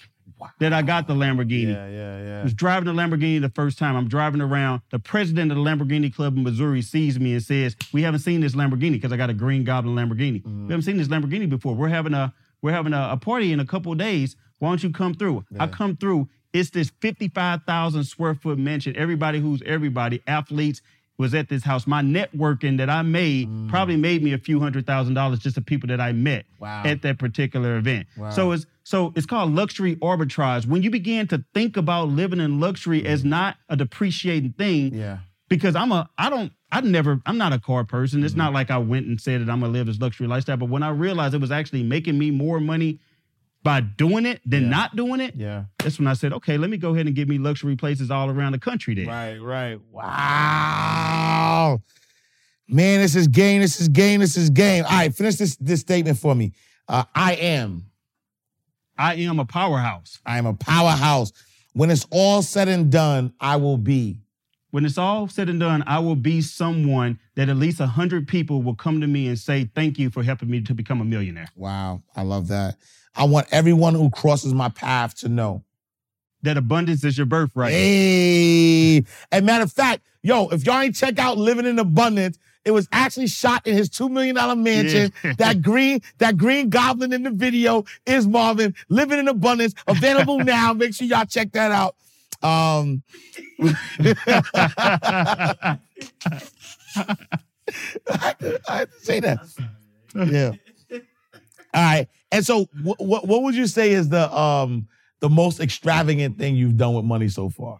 Speaker 1: that I got the Lamborghini.
Speaker 5: Yeah, yeah, yeah.
Speaker 1: I
Speaker 5: yeah.
Speaker 1: was driving the Lamborghini the first time. I'm driving around. The president of the Lamborghini Club in Missouri sees me and says, "We haven't seen this Lamborghini because I got a green Goblin Lamborghini. Mm-hmm. We haven't seen this Lamborghini before. We're having a we're having a, a party in a couple of days. Why don't you come through?" I come through. It's this 55,000 square foot mansion. Everybody who's everybody, athletes was at this house. My networking that I made mm. probably made me a few hundred thousand dollars just the people that I met
Speaker 5: Wow.
Speaker 1: at that particular event.
Speaker 5: Wow.
Speaker 1: So it's so it's called luxury arbitrage. When you begin to think about living in luxury as not a depreciating thing,
Speaker 5: Yeah.
Speaker 1: because I'm a I don't I never I'm not a car person. It's
Speaker 2: Mm-hmm.
Speaker 1: not like I went and said that I'm gonna live this luxury lifestyle. But when I realized it was actually making me more money by doing it than
Speaker 2: Yeah.
Speaker 1: not doing it,
Speaker 2: Yeah.
Speaker 1: that's when I said, okay, let me go ahead and give me luxury places all around the country. Then
Speaker 2: Right, right. Wow. Man, this is game. This is game. This is game. All right, finish this this statement for me. Uh, I am.
Speaker 1: I am a powerhouse.
Speaker 2: I am a powerhouse. When it's all said and done, I will be.
Speaker 1: When it's all said and done, I will be someone that at least a hundred people will come to me and say, thank you for helping me to become a millionaire.
Speaker 2: Wow, I love that. I want everyone who crosses my path to know.
Speaker 1: That abundance is your birthright.
Speaker 2: Hey, and matter of fact, yo, if y'all ain't check out Living in Abundance, it was actually shot in his two million dollar mansion.
Speaker 1: Yeah.
Speaker 2: that green, that green goblin in the video is Marvin. Living in Abundance, available now. Make sure y'all check that out. Um, I, I had to say that. Yeah. All right. And so, what what what would you say is the um the most extravagant thing you've done with money so far?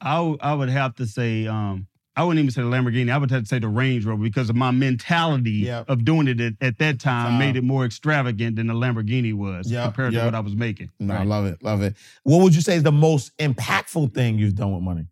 Speaker 1: I w- I would have to say, um, I wouldn't even say the Lamborghini. I would have to say the Range Rover because of my mentality
Speaker 2: Yep.
Speaker 1: of doing it at, at that time made it more extravagant than the Lamborghini was
Speaker 2: Yep,
Speaker 1: compared
Speaker 2: yep.
Speaker 1: to what I was making.
Speaker 2: No, I
Speaker 1: Right.
Speaker 2: love it, love it. What would you say is the most impactful thing you've done with money?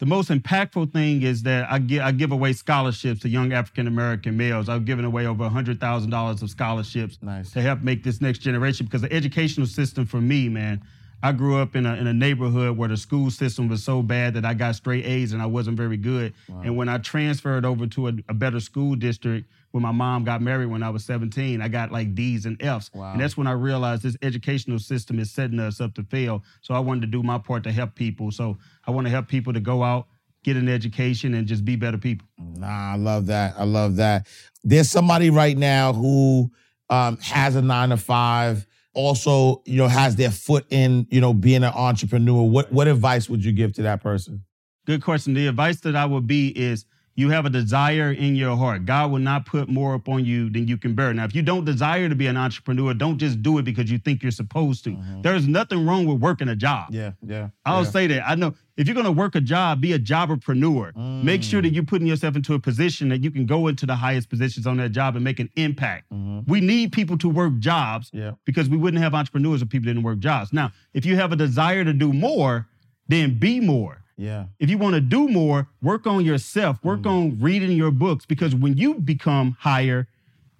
Speaker 1: The most impactful thing is that I give I give away scholarships to young African American males. I've given away over hundred thousand dollars of scholarships
Speaker 2: Nice.
Speaker 1: to help make this next generation because the educational system for me, man. I grew up in a in a neighborhood where the school system was so bad that I got straight A's and I wasn't very good. And when I transferred over to a, a better school district, when my mom got married when I was 17, I got like D's and F's.
Speaker 2: Wow.
Speaker 1: And that's when I realized this educational system is setting us up to fail. So I wanted to do my part to help people. So I want to help people to go out, get an education, and just be better people.
Speaker 2: Nah, I love that. I love that. There's somebody right now who um, has a nine to five, also, you know, has their foot in, you know, being an entrepreneur. What what advice would you give to that person?
Speaker 1: Good question. The advice that I would be is you have a desire in your heart. God will not put more upon you than you can bear. Now, if you don't desire to be an entrepreneur, don't just do it because you think you're supposed to. Mm-hmm. There's nothing wrong with working a job.
Speaker 2: Yeah, yeah.
Speaker 1: I'll say that. I know if you're going to work a job, be a jobberpreneur. Make sure that mm. you're putting yourself into a position that you can go into the highest positions on that job and make an impact. Mm-hmm. We need people to work jobs
Speaker 2: Yeah.
Speaker 1: because we wouldn't have entrepreneurs if people didn't work jobs. Now, if you have a desire to do more, then be more.
Speaker 2: Yeah.
Speaker 1: If you want to do more, work on yourself, work mm. on reading your books because when you become higher,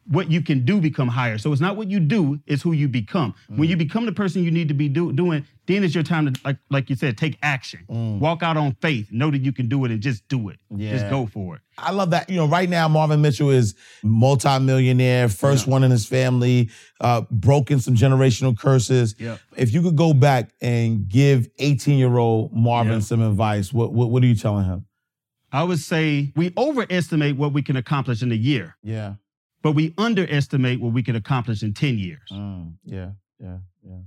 Speaker 1: what you can do become higher. So it's not what you do, it's who you become. When you become the person you need to be do, doing, then it's your time to like like you said, take action. Walk out on faith. Know that you can do it and just do it.
Speaker 2: Yeah.
Speaker 1: Just go for it.
Speaker 2: I love that. You know, right now Marvin Mitchell is multimillionaire, first one in his family, uh, broken some generational curses.
Speaker 1: Yeah.
Speaker 2: If you could go back and give 18-year-old Marvin
Speaker 1: Yeah.
Speaker 2: some advice, what, what what are you telling him?
Speaker 1: I would say we overestimate what we can accomplish in a year,
Speaker 2: Yeah.
Speaker 1: But we underestimate what we can accomplish in 10 years.
Speaker 2: Mm, yeah. Yeah. Yeah.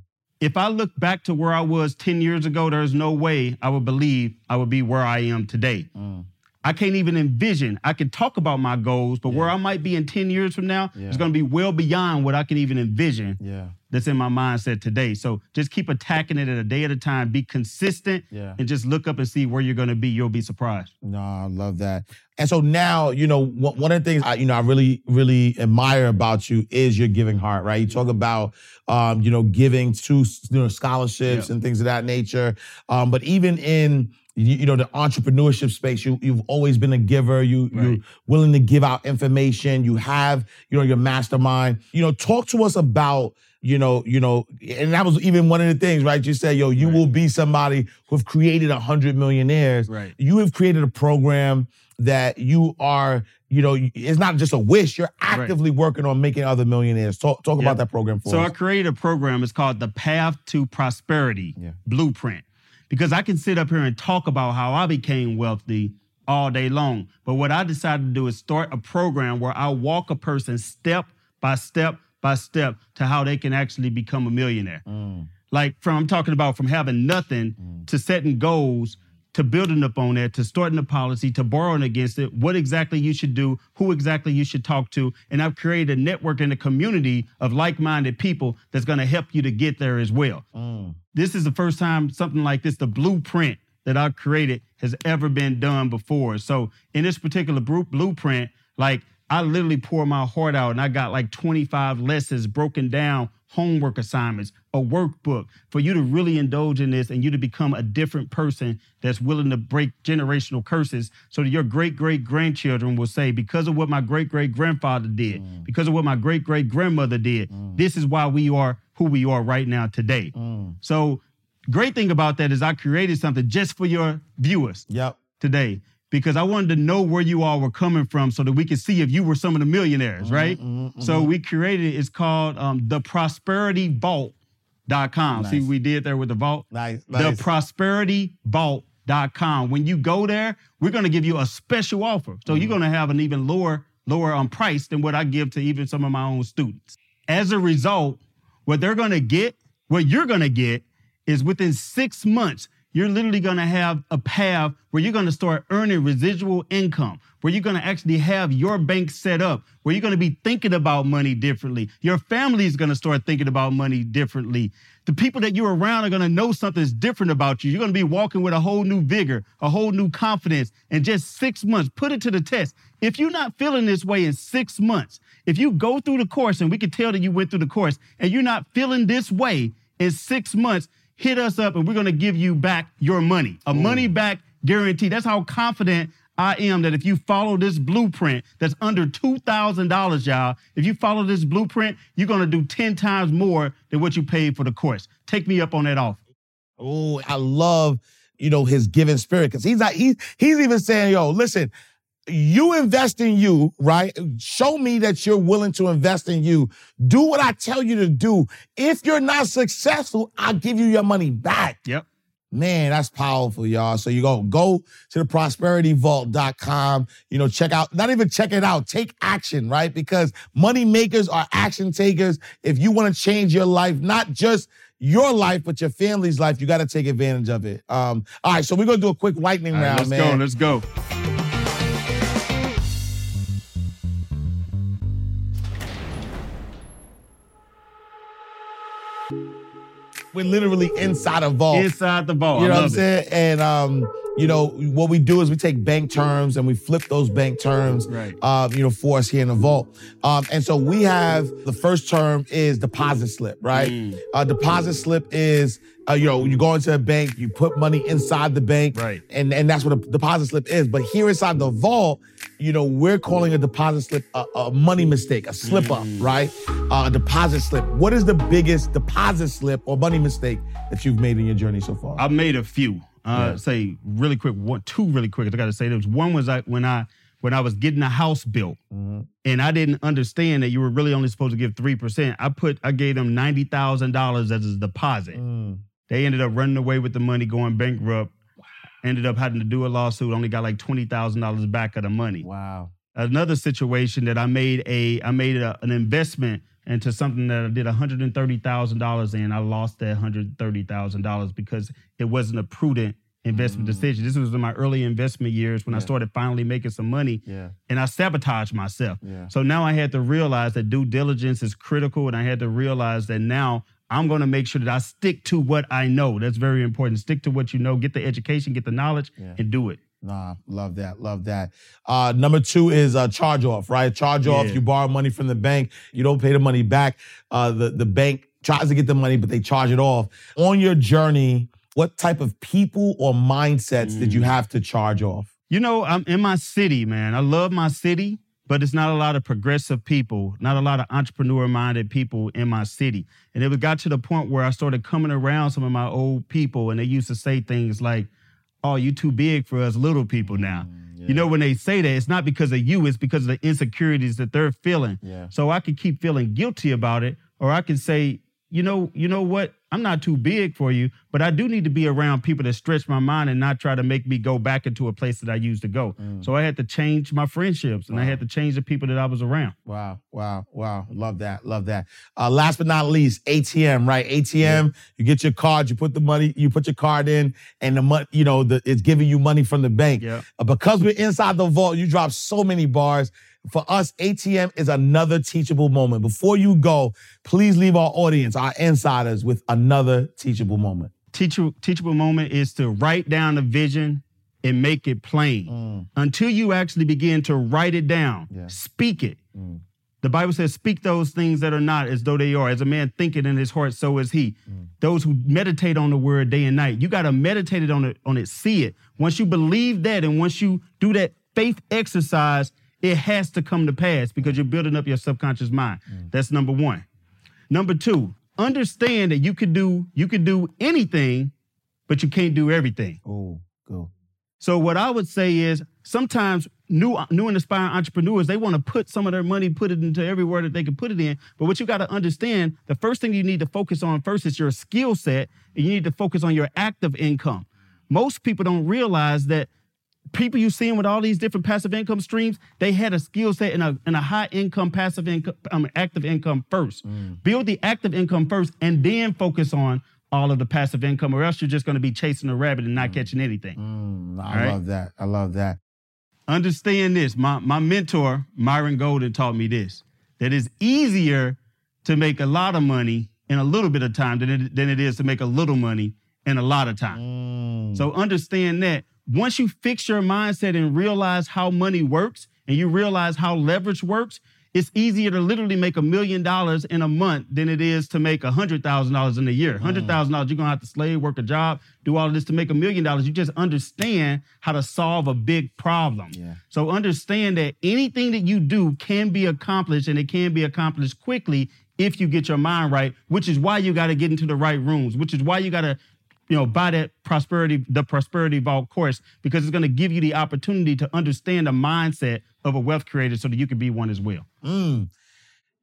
Speaker 1: if I look back to where I was 10 years ago, there's no way I would believe I would be where I am today.
Speaker 2: Mm.
Speaker 1: I can't even envision. I can talk about my goals, but where I might be in 10 years from now
Speaker 2: Yeah.
Speaker 1: is going to be well beyond what I can even envision
Speaker 2: Yeah.
Speaker 1: that's in my mindset today. So just keep attacking it at a day at a time. Be consistent
Speaker 2: Yeah.
Speaker 1: and just look up and see where you're going to be. You'll be surprised.
Speaker 2: No, I love that. And so now, you know, one one of the things I, you know, I really, really admire about you is your giving heart, right? You talk about, um, you know, giving to, you know, scholarships
Speaker 1: Yeah.
Speaker 2: and things of that nature. Um, but even in, you, you know, the entrepreneurship space, you, you've always been a giver. You, you're willing to give out information. You have, you know, your mastermind. You know, talk to us about, you know, you know, and that was even one of the things, right? You said, yo, you
Speaker 1: Right.
Speaker 2: will be somebody who have created a hundred millionaires
Speaker 1: Right.
Speaker 2: you have created a program that you are, you know, it's not just a wish. You're actively working on making other millionaires. Talk talk
Speaker 1: Yeah.
Speaker 2: about that program for
Speaker 1: So I
Speaker 2: us.
Speaker 1: created a program. It's called the Path to Prosperity
Speaker 2: Yeah.
Speaker 1: Blueprint. Because I can sit up here and talk about how I became wealthy all day long. But what I decided to do is start a program where I walk a person step by step by step to how they can actually become a millionaire. Mm. Like from I'm talking about from having nothing mm. to setting goals to building up on that, to starting a policy, to borrowing against it, what exactly you should do, who exactly you should talk to. And I've created a network and a community of like minded people that's going to help you to get there as well. Mm. This is the first time something like this, the blueprint that I created has ever been done before. So in this particular blueprint, like I literally pour my heart out and I got like 25 lessons broken down, homework assignments, a workbook for you to really indulge in this and you to become a different person that's willing to break generational curses so that your great great grandchildren will say, because of what my great great grandfather did,
Speaker 6: Mm.
Speaker 1: because of what my great great grandmother did, this is why we are who we are right now today.
Speaker 6: Mm.
Speaker 1: So, great thing about that is I created something just for your viewers
Speaker 2: Yep.
Speaker 1: today because I wanted to know where you all were coming from so that we could see if you were some of the millionaires,
Speaker 2: Mm-hmm,
Speaker 1: right? So we created it's called um, the prosperityvault.com. See
Speaker 2: Nice.
Speaker 1: what we did there with the vault?
Speaker 2: Nice.
Speaker 1: The
Speaker 2: nice.
Speaker 1: prosperityvault.com. When you go there, we're going to give you a special offer. So
Speaker 2: Mm-hmm.
Speaker 1: you're going to have an even lower lower um, price than what I give to even some of my own students. As a result, what they're going to get, what you're going to get is within 6 months you're literally going to have a path where you're going to start earning residual income, where you're going to actually have your bank set up, where you're going to be thinking about money differently. Your family is going to start thinking about money differently. The people that you're around are going to know something's different about you. You're going to be walking with a whole new vigor, a whole new confidence in just six months. Put it to the test. If you're not feeling this way in six months, if you go through the course and we can tell that you went through the course and you're not feeling this way in six months, hit us up and we're going to give you back your money, a money back guarantee. That's how confident I am that if you follow this blueprint that's under $2,000, y'all, if you follow this blueprint, you're going to do 10 times more than what you paid for the course. Take me up on that offer.
Speaker 2: Oh, I love, you know, his giving spirit because he's not, he, he's even saying, yo, listen, you invest in you, right? Show me that you're willing to invest in you. Do what I tell you to do. If you're not successful, I'll give you your money back.
Speaker 1: Yep.
Speaker 2: Man, that's powerful, y'all. So you go go to the prosperityvault.com, you know, check out, not even check it out, take action, right? Because money makers are action takers. If you want to change your life, not just your life, but your family's life, you got to take advantage of it. Um, all right, so we're gonna do a quick lightning
Speaker 1: right,
Speaker 2: round,
Speaker 1: let's
Speaker 2: man.
Speaker 1: go. Let's go.
Speaker 2: We're literally inside a vault.
Speaker 1: Inside the vault.
Speaker 2: You know what I'm saying? And um, you know, what we do is we take bank terms and we flip those bank terms,
Speaker 1: Right.
Speaker 2: uh, you know, for us here in the vault. Um, and so we have the first term is deposit slip, right?
Speaker 1: Mm.
Speaker 2: Uh, deposit slip is, uh, you know, you go into a bank, you put money inside the bank,
Speaker 1: Right.
Speaker 2: And and that's what a deposit slip is. But here inside the vault, you know, we're calling a deposit slip a, a money mistake, a slip up,
Speaker 1: Mm.
Speaker 2: right? Uh, a deposit slip. What is the biggest deposit slip or money mistake that you've made in your journey so far?
Speaker 1: I've made a few. Uh,
Speaker 2: Yeah.
Speaker 1: Say really quick, one, two really quick. I got to say, this. one was I, when I when I was getting a house built,
Speaker 2: Mm-hmm.
Speaker 1: and I didn't understand that you were really only supposed to give three percent. I put I gave them ninety thousand dollars as a deposit.
Speaker 2: Mm.
Speaker 1: They ended up running away with the money, going bankrupt. Ended up having to do a lawsuit. Only got like twenty thousand dollars back of the money.
Speaker 2: Wow.
Speaker 1: Another situation that I made a I made a, an investment into something that I did one hundred and thirty thousand dollars in. I lost that hundred thirty thousand dollars because it wasn't a prudent investment mm. decision. This was in my early investment years when I started finally making some money,
Speaker 2: Yeah.
Speaker 1: and I sabotaged myself.
Speaker 2: Yeah.
Speaker 1: So now I had to realize that due diligence is critical, and I had to realize that now I'm going to make sure that I stick to what I know. That's very important. Stick to what you know. Get the education, get the knowledge,
Speaker 2: Yeah.
Speaker 1: and do it.
Speaker 2: Nah, love that, love that. Uh, number two is uh, charge off, right? Charge off.
Speaker 1: Yeah.
Speaker 2: You borrow money from the bank, you don't pay the money back. Uh, the the bank tries to get the money, but they charge it off. On your journey, what type of people or mindsets did
Speaker 1: Mm.
Speaker 2: you have to charge off?
Speaker 1: You know, I'm in my city, man. I love my city, but it's not a lot of progressive people, not a lot of entrepreneur minded people in my city. And it got to the point where I started coming around some of my old people, and they used to say things like, Oh, you're too big for us little people now. Mm, you know, when they say that, it's not because of you, it's because of the insecurities that they're feeling.
Speaker 2: Yeah.
Speaker 1: So I can keep feeling guilty about it, or I can say, you know, you know what? I'm not too big for you, but I do need to be around people that stretch my mind and not try to make me go back into a place that I used to go. So I had to change my friendships and I had to change the people that I was around.
Speaker 2: Wow, wow, wow. Love that, love that. Uh, last but not least, ATM, right? ATM, you get your card, you put the money, you put your card in, and the money, you know, the, it's giving you money from the bank.
Speaker 1: Yeah.
Speaker 2: Uh, because we're inside the vault, you drop so many bars. For us, ATM is another teachable moment. Before you go, please leave our audience, our insiders, with another teachable moment.
Speaker 1: teachable, teachable moment is to write down a vision and make it plain. Mm. Until you actually begin to write it down, speak it. Mm. The Bible says, speak those things that are not as though they are. As a man thinketh in his heart, so is he. Mm. Those who meditate on the word day and night. You got to meditate it on it, on it, see it. Once you believe that and once you do that faith exercise, it has to come to pass because you're building up your subconscious mind. Mm. That's number one. Number two, understand that you could do you could do anything, but you can't do everything.
Speaker 2: Oh, go.
Speaker 1: So what I would say is sometimes new new and aspiring entrepreneurs they want to put some of their money put it into everywhere that they can put it in. But what you got to understand, the first thing you need to focus on first is your skill set, and you need to focus on your active income. Most people don't realize that people you seeing with all these different passive income streams, they had a skill set and a, and a high income passive income, um, active income first. Build the active income first, and then focus on all of the passive income, or else you're just going to be chasing a rabbit and not catching anything.
Speaker 2: Mm, I
Speaker 1: right.
Speaker 2: love that. I love that.
Speaker 1: Understand this. My my mentor, Myron Golden, taught me this. That it's easier to make a lot of money in a little bit of time than it, than it is to make a little money in a lot of time.
Speaker 2: Mm.
Speaker 1: So understand that once you fix your mindset and realize how money works and you realize how leverage works, it's easier to literally make a million dollars in a month than it is to make a hundred thousand dollars in a year. Hundred mm. thousand dollars, you're gonna have to slave, work a job, do all of this to make a million dollars. You just understand how to solve a big problem.
Speaker 2: Yeah.
Speaker 1: So understand that anything that you do can be accomplished and it can be accomplished quickly if you get your mind right, which is why you got to get into the right rooms, which is why you got to you know, buy that prosperity, the prosperity vault course, because it's going to give you the opportunity to understand the mindset of a wealth creator so that you can be one as well.
Speaker 2: Mm.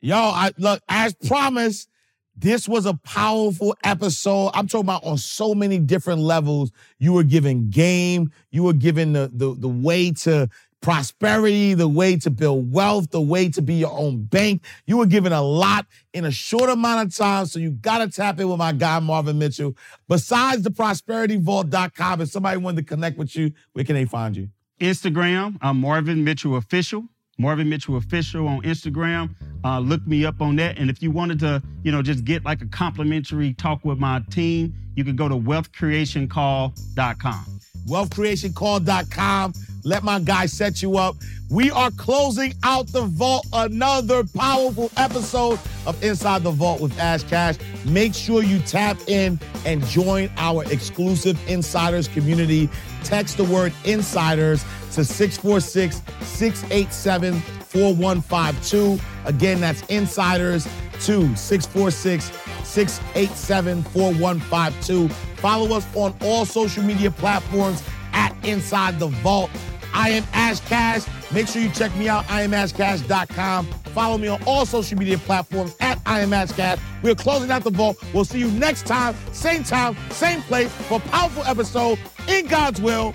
Speaker 2: Yo, I look, as promised, this was a powerful episode. I'm talking about on so many different levels. You were given game, you were given the, the, the way to prosperity, the way to build wealth, the way to be your own bank. You were given a lot in a short amount of time. So you gotta tap in with my guy Marvin Mitchell. Besides the prosperityvault.com, if somebody wanted to connect with you, where can they find you?
Speaker 1: Instagram, I'm Marvin Mitchell Official. Marvin Mitchell Official on Instagram. Uh, look me up on that. And if you wanted to, you know, just get like a complimentary talk with my team, you could go to wealthcreationcall.com.
Speaker 2: wealthcreationcall.com. Let my guy set you up. We are closing out the vault, another powerful episode of Inside the Vault with Ash Cash. Make sure you tap in and join our exclusive insiders community. Text the word insiders to 646 687 4152. Again, that's insiders to 646 687 4152. Follow us on all social media platforms at Inside the Vault. I am Ash Cash. Make sure you check me out, IamAshCash.com. Follow me on all social media platforms at I am Ash Cash. We're closing out the vault. We'll see you next time, same time, same place for a powerful episode in God's will.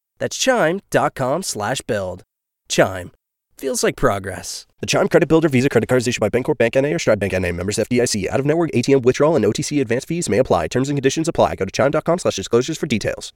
Speaker 7: That's chime.com slash build. Chime. Feels like progress. The Chime Credit Builder Visa Credit Card is issued by Bancorp Bank NA or Stride Bank NA. Members FDIC. Out of network ATM withdrawal and OTC advance fees may apply. Terms and conditions apply. Go to chime.com slash disclosures for details.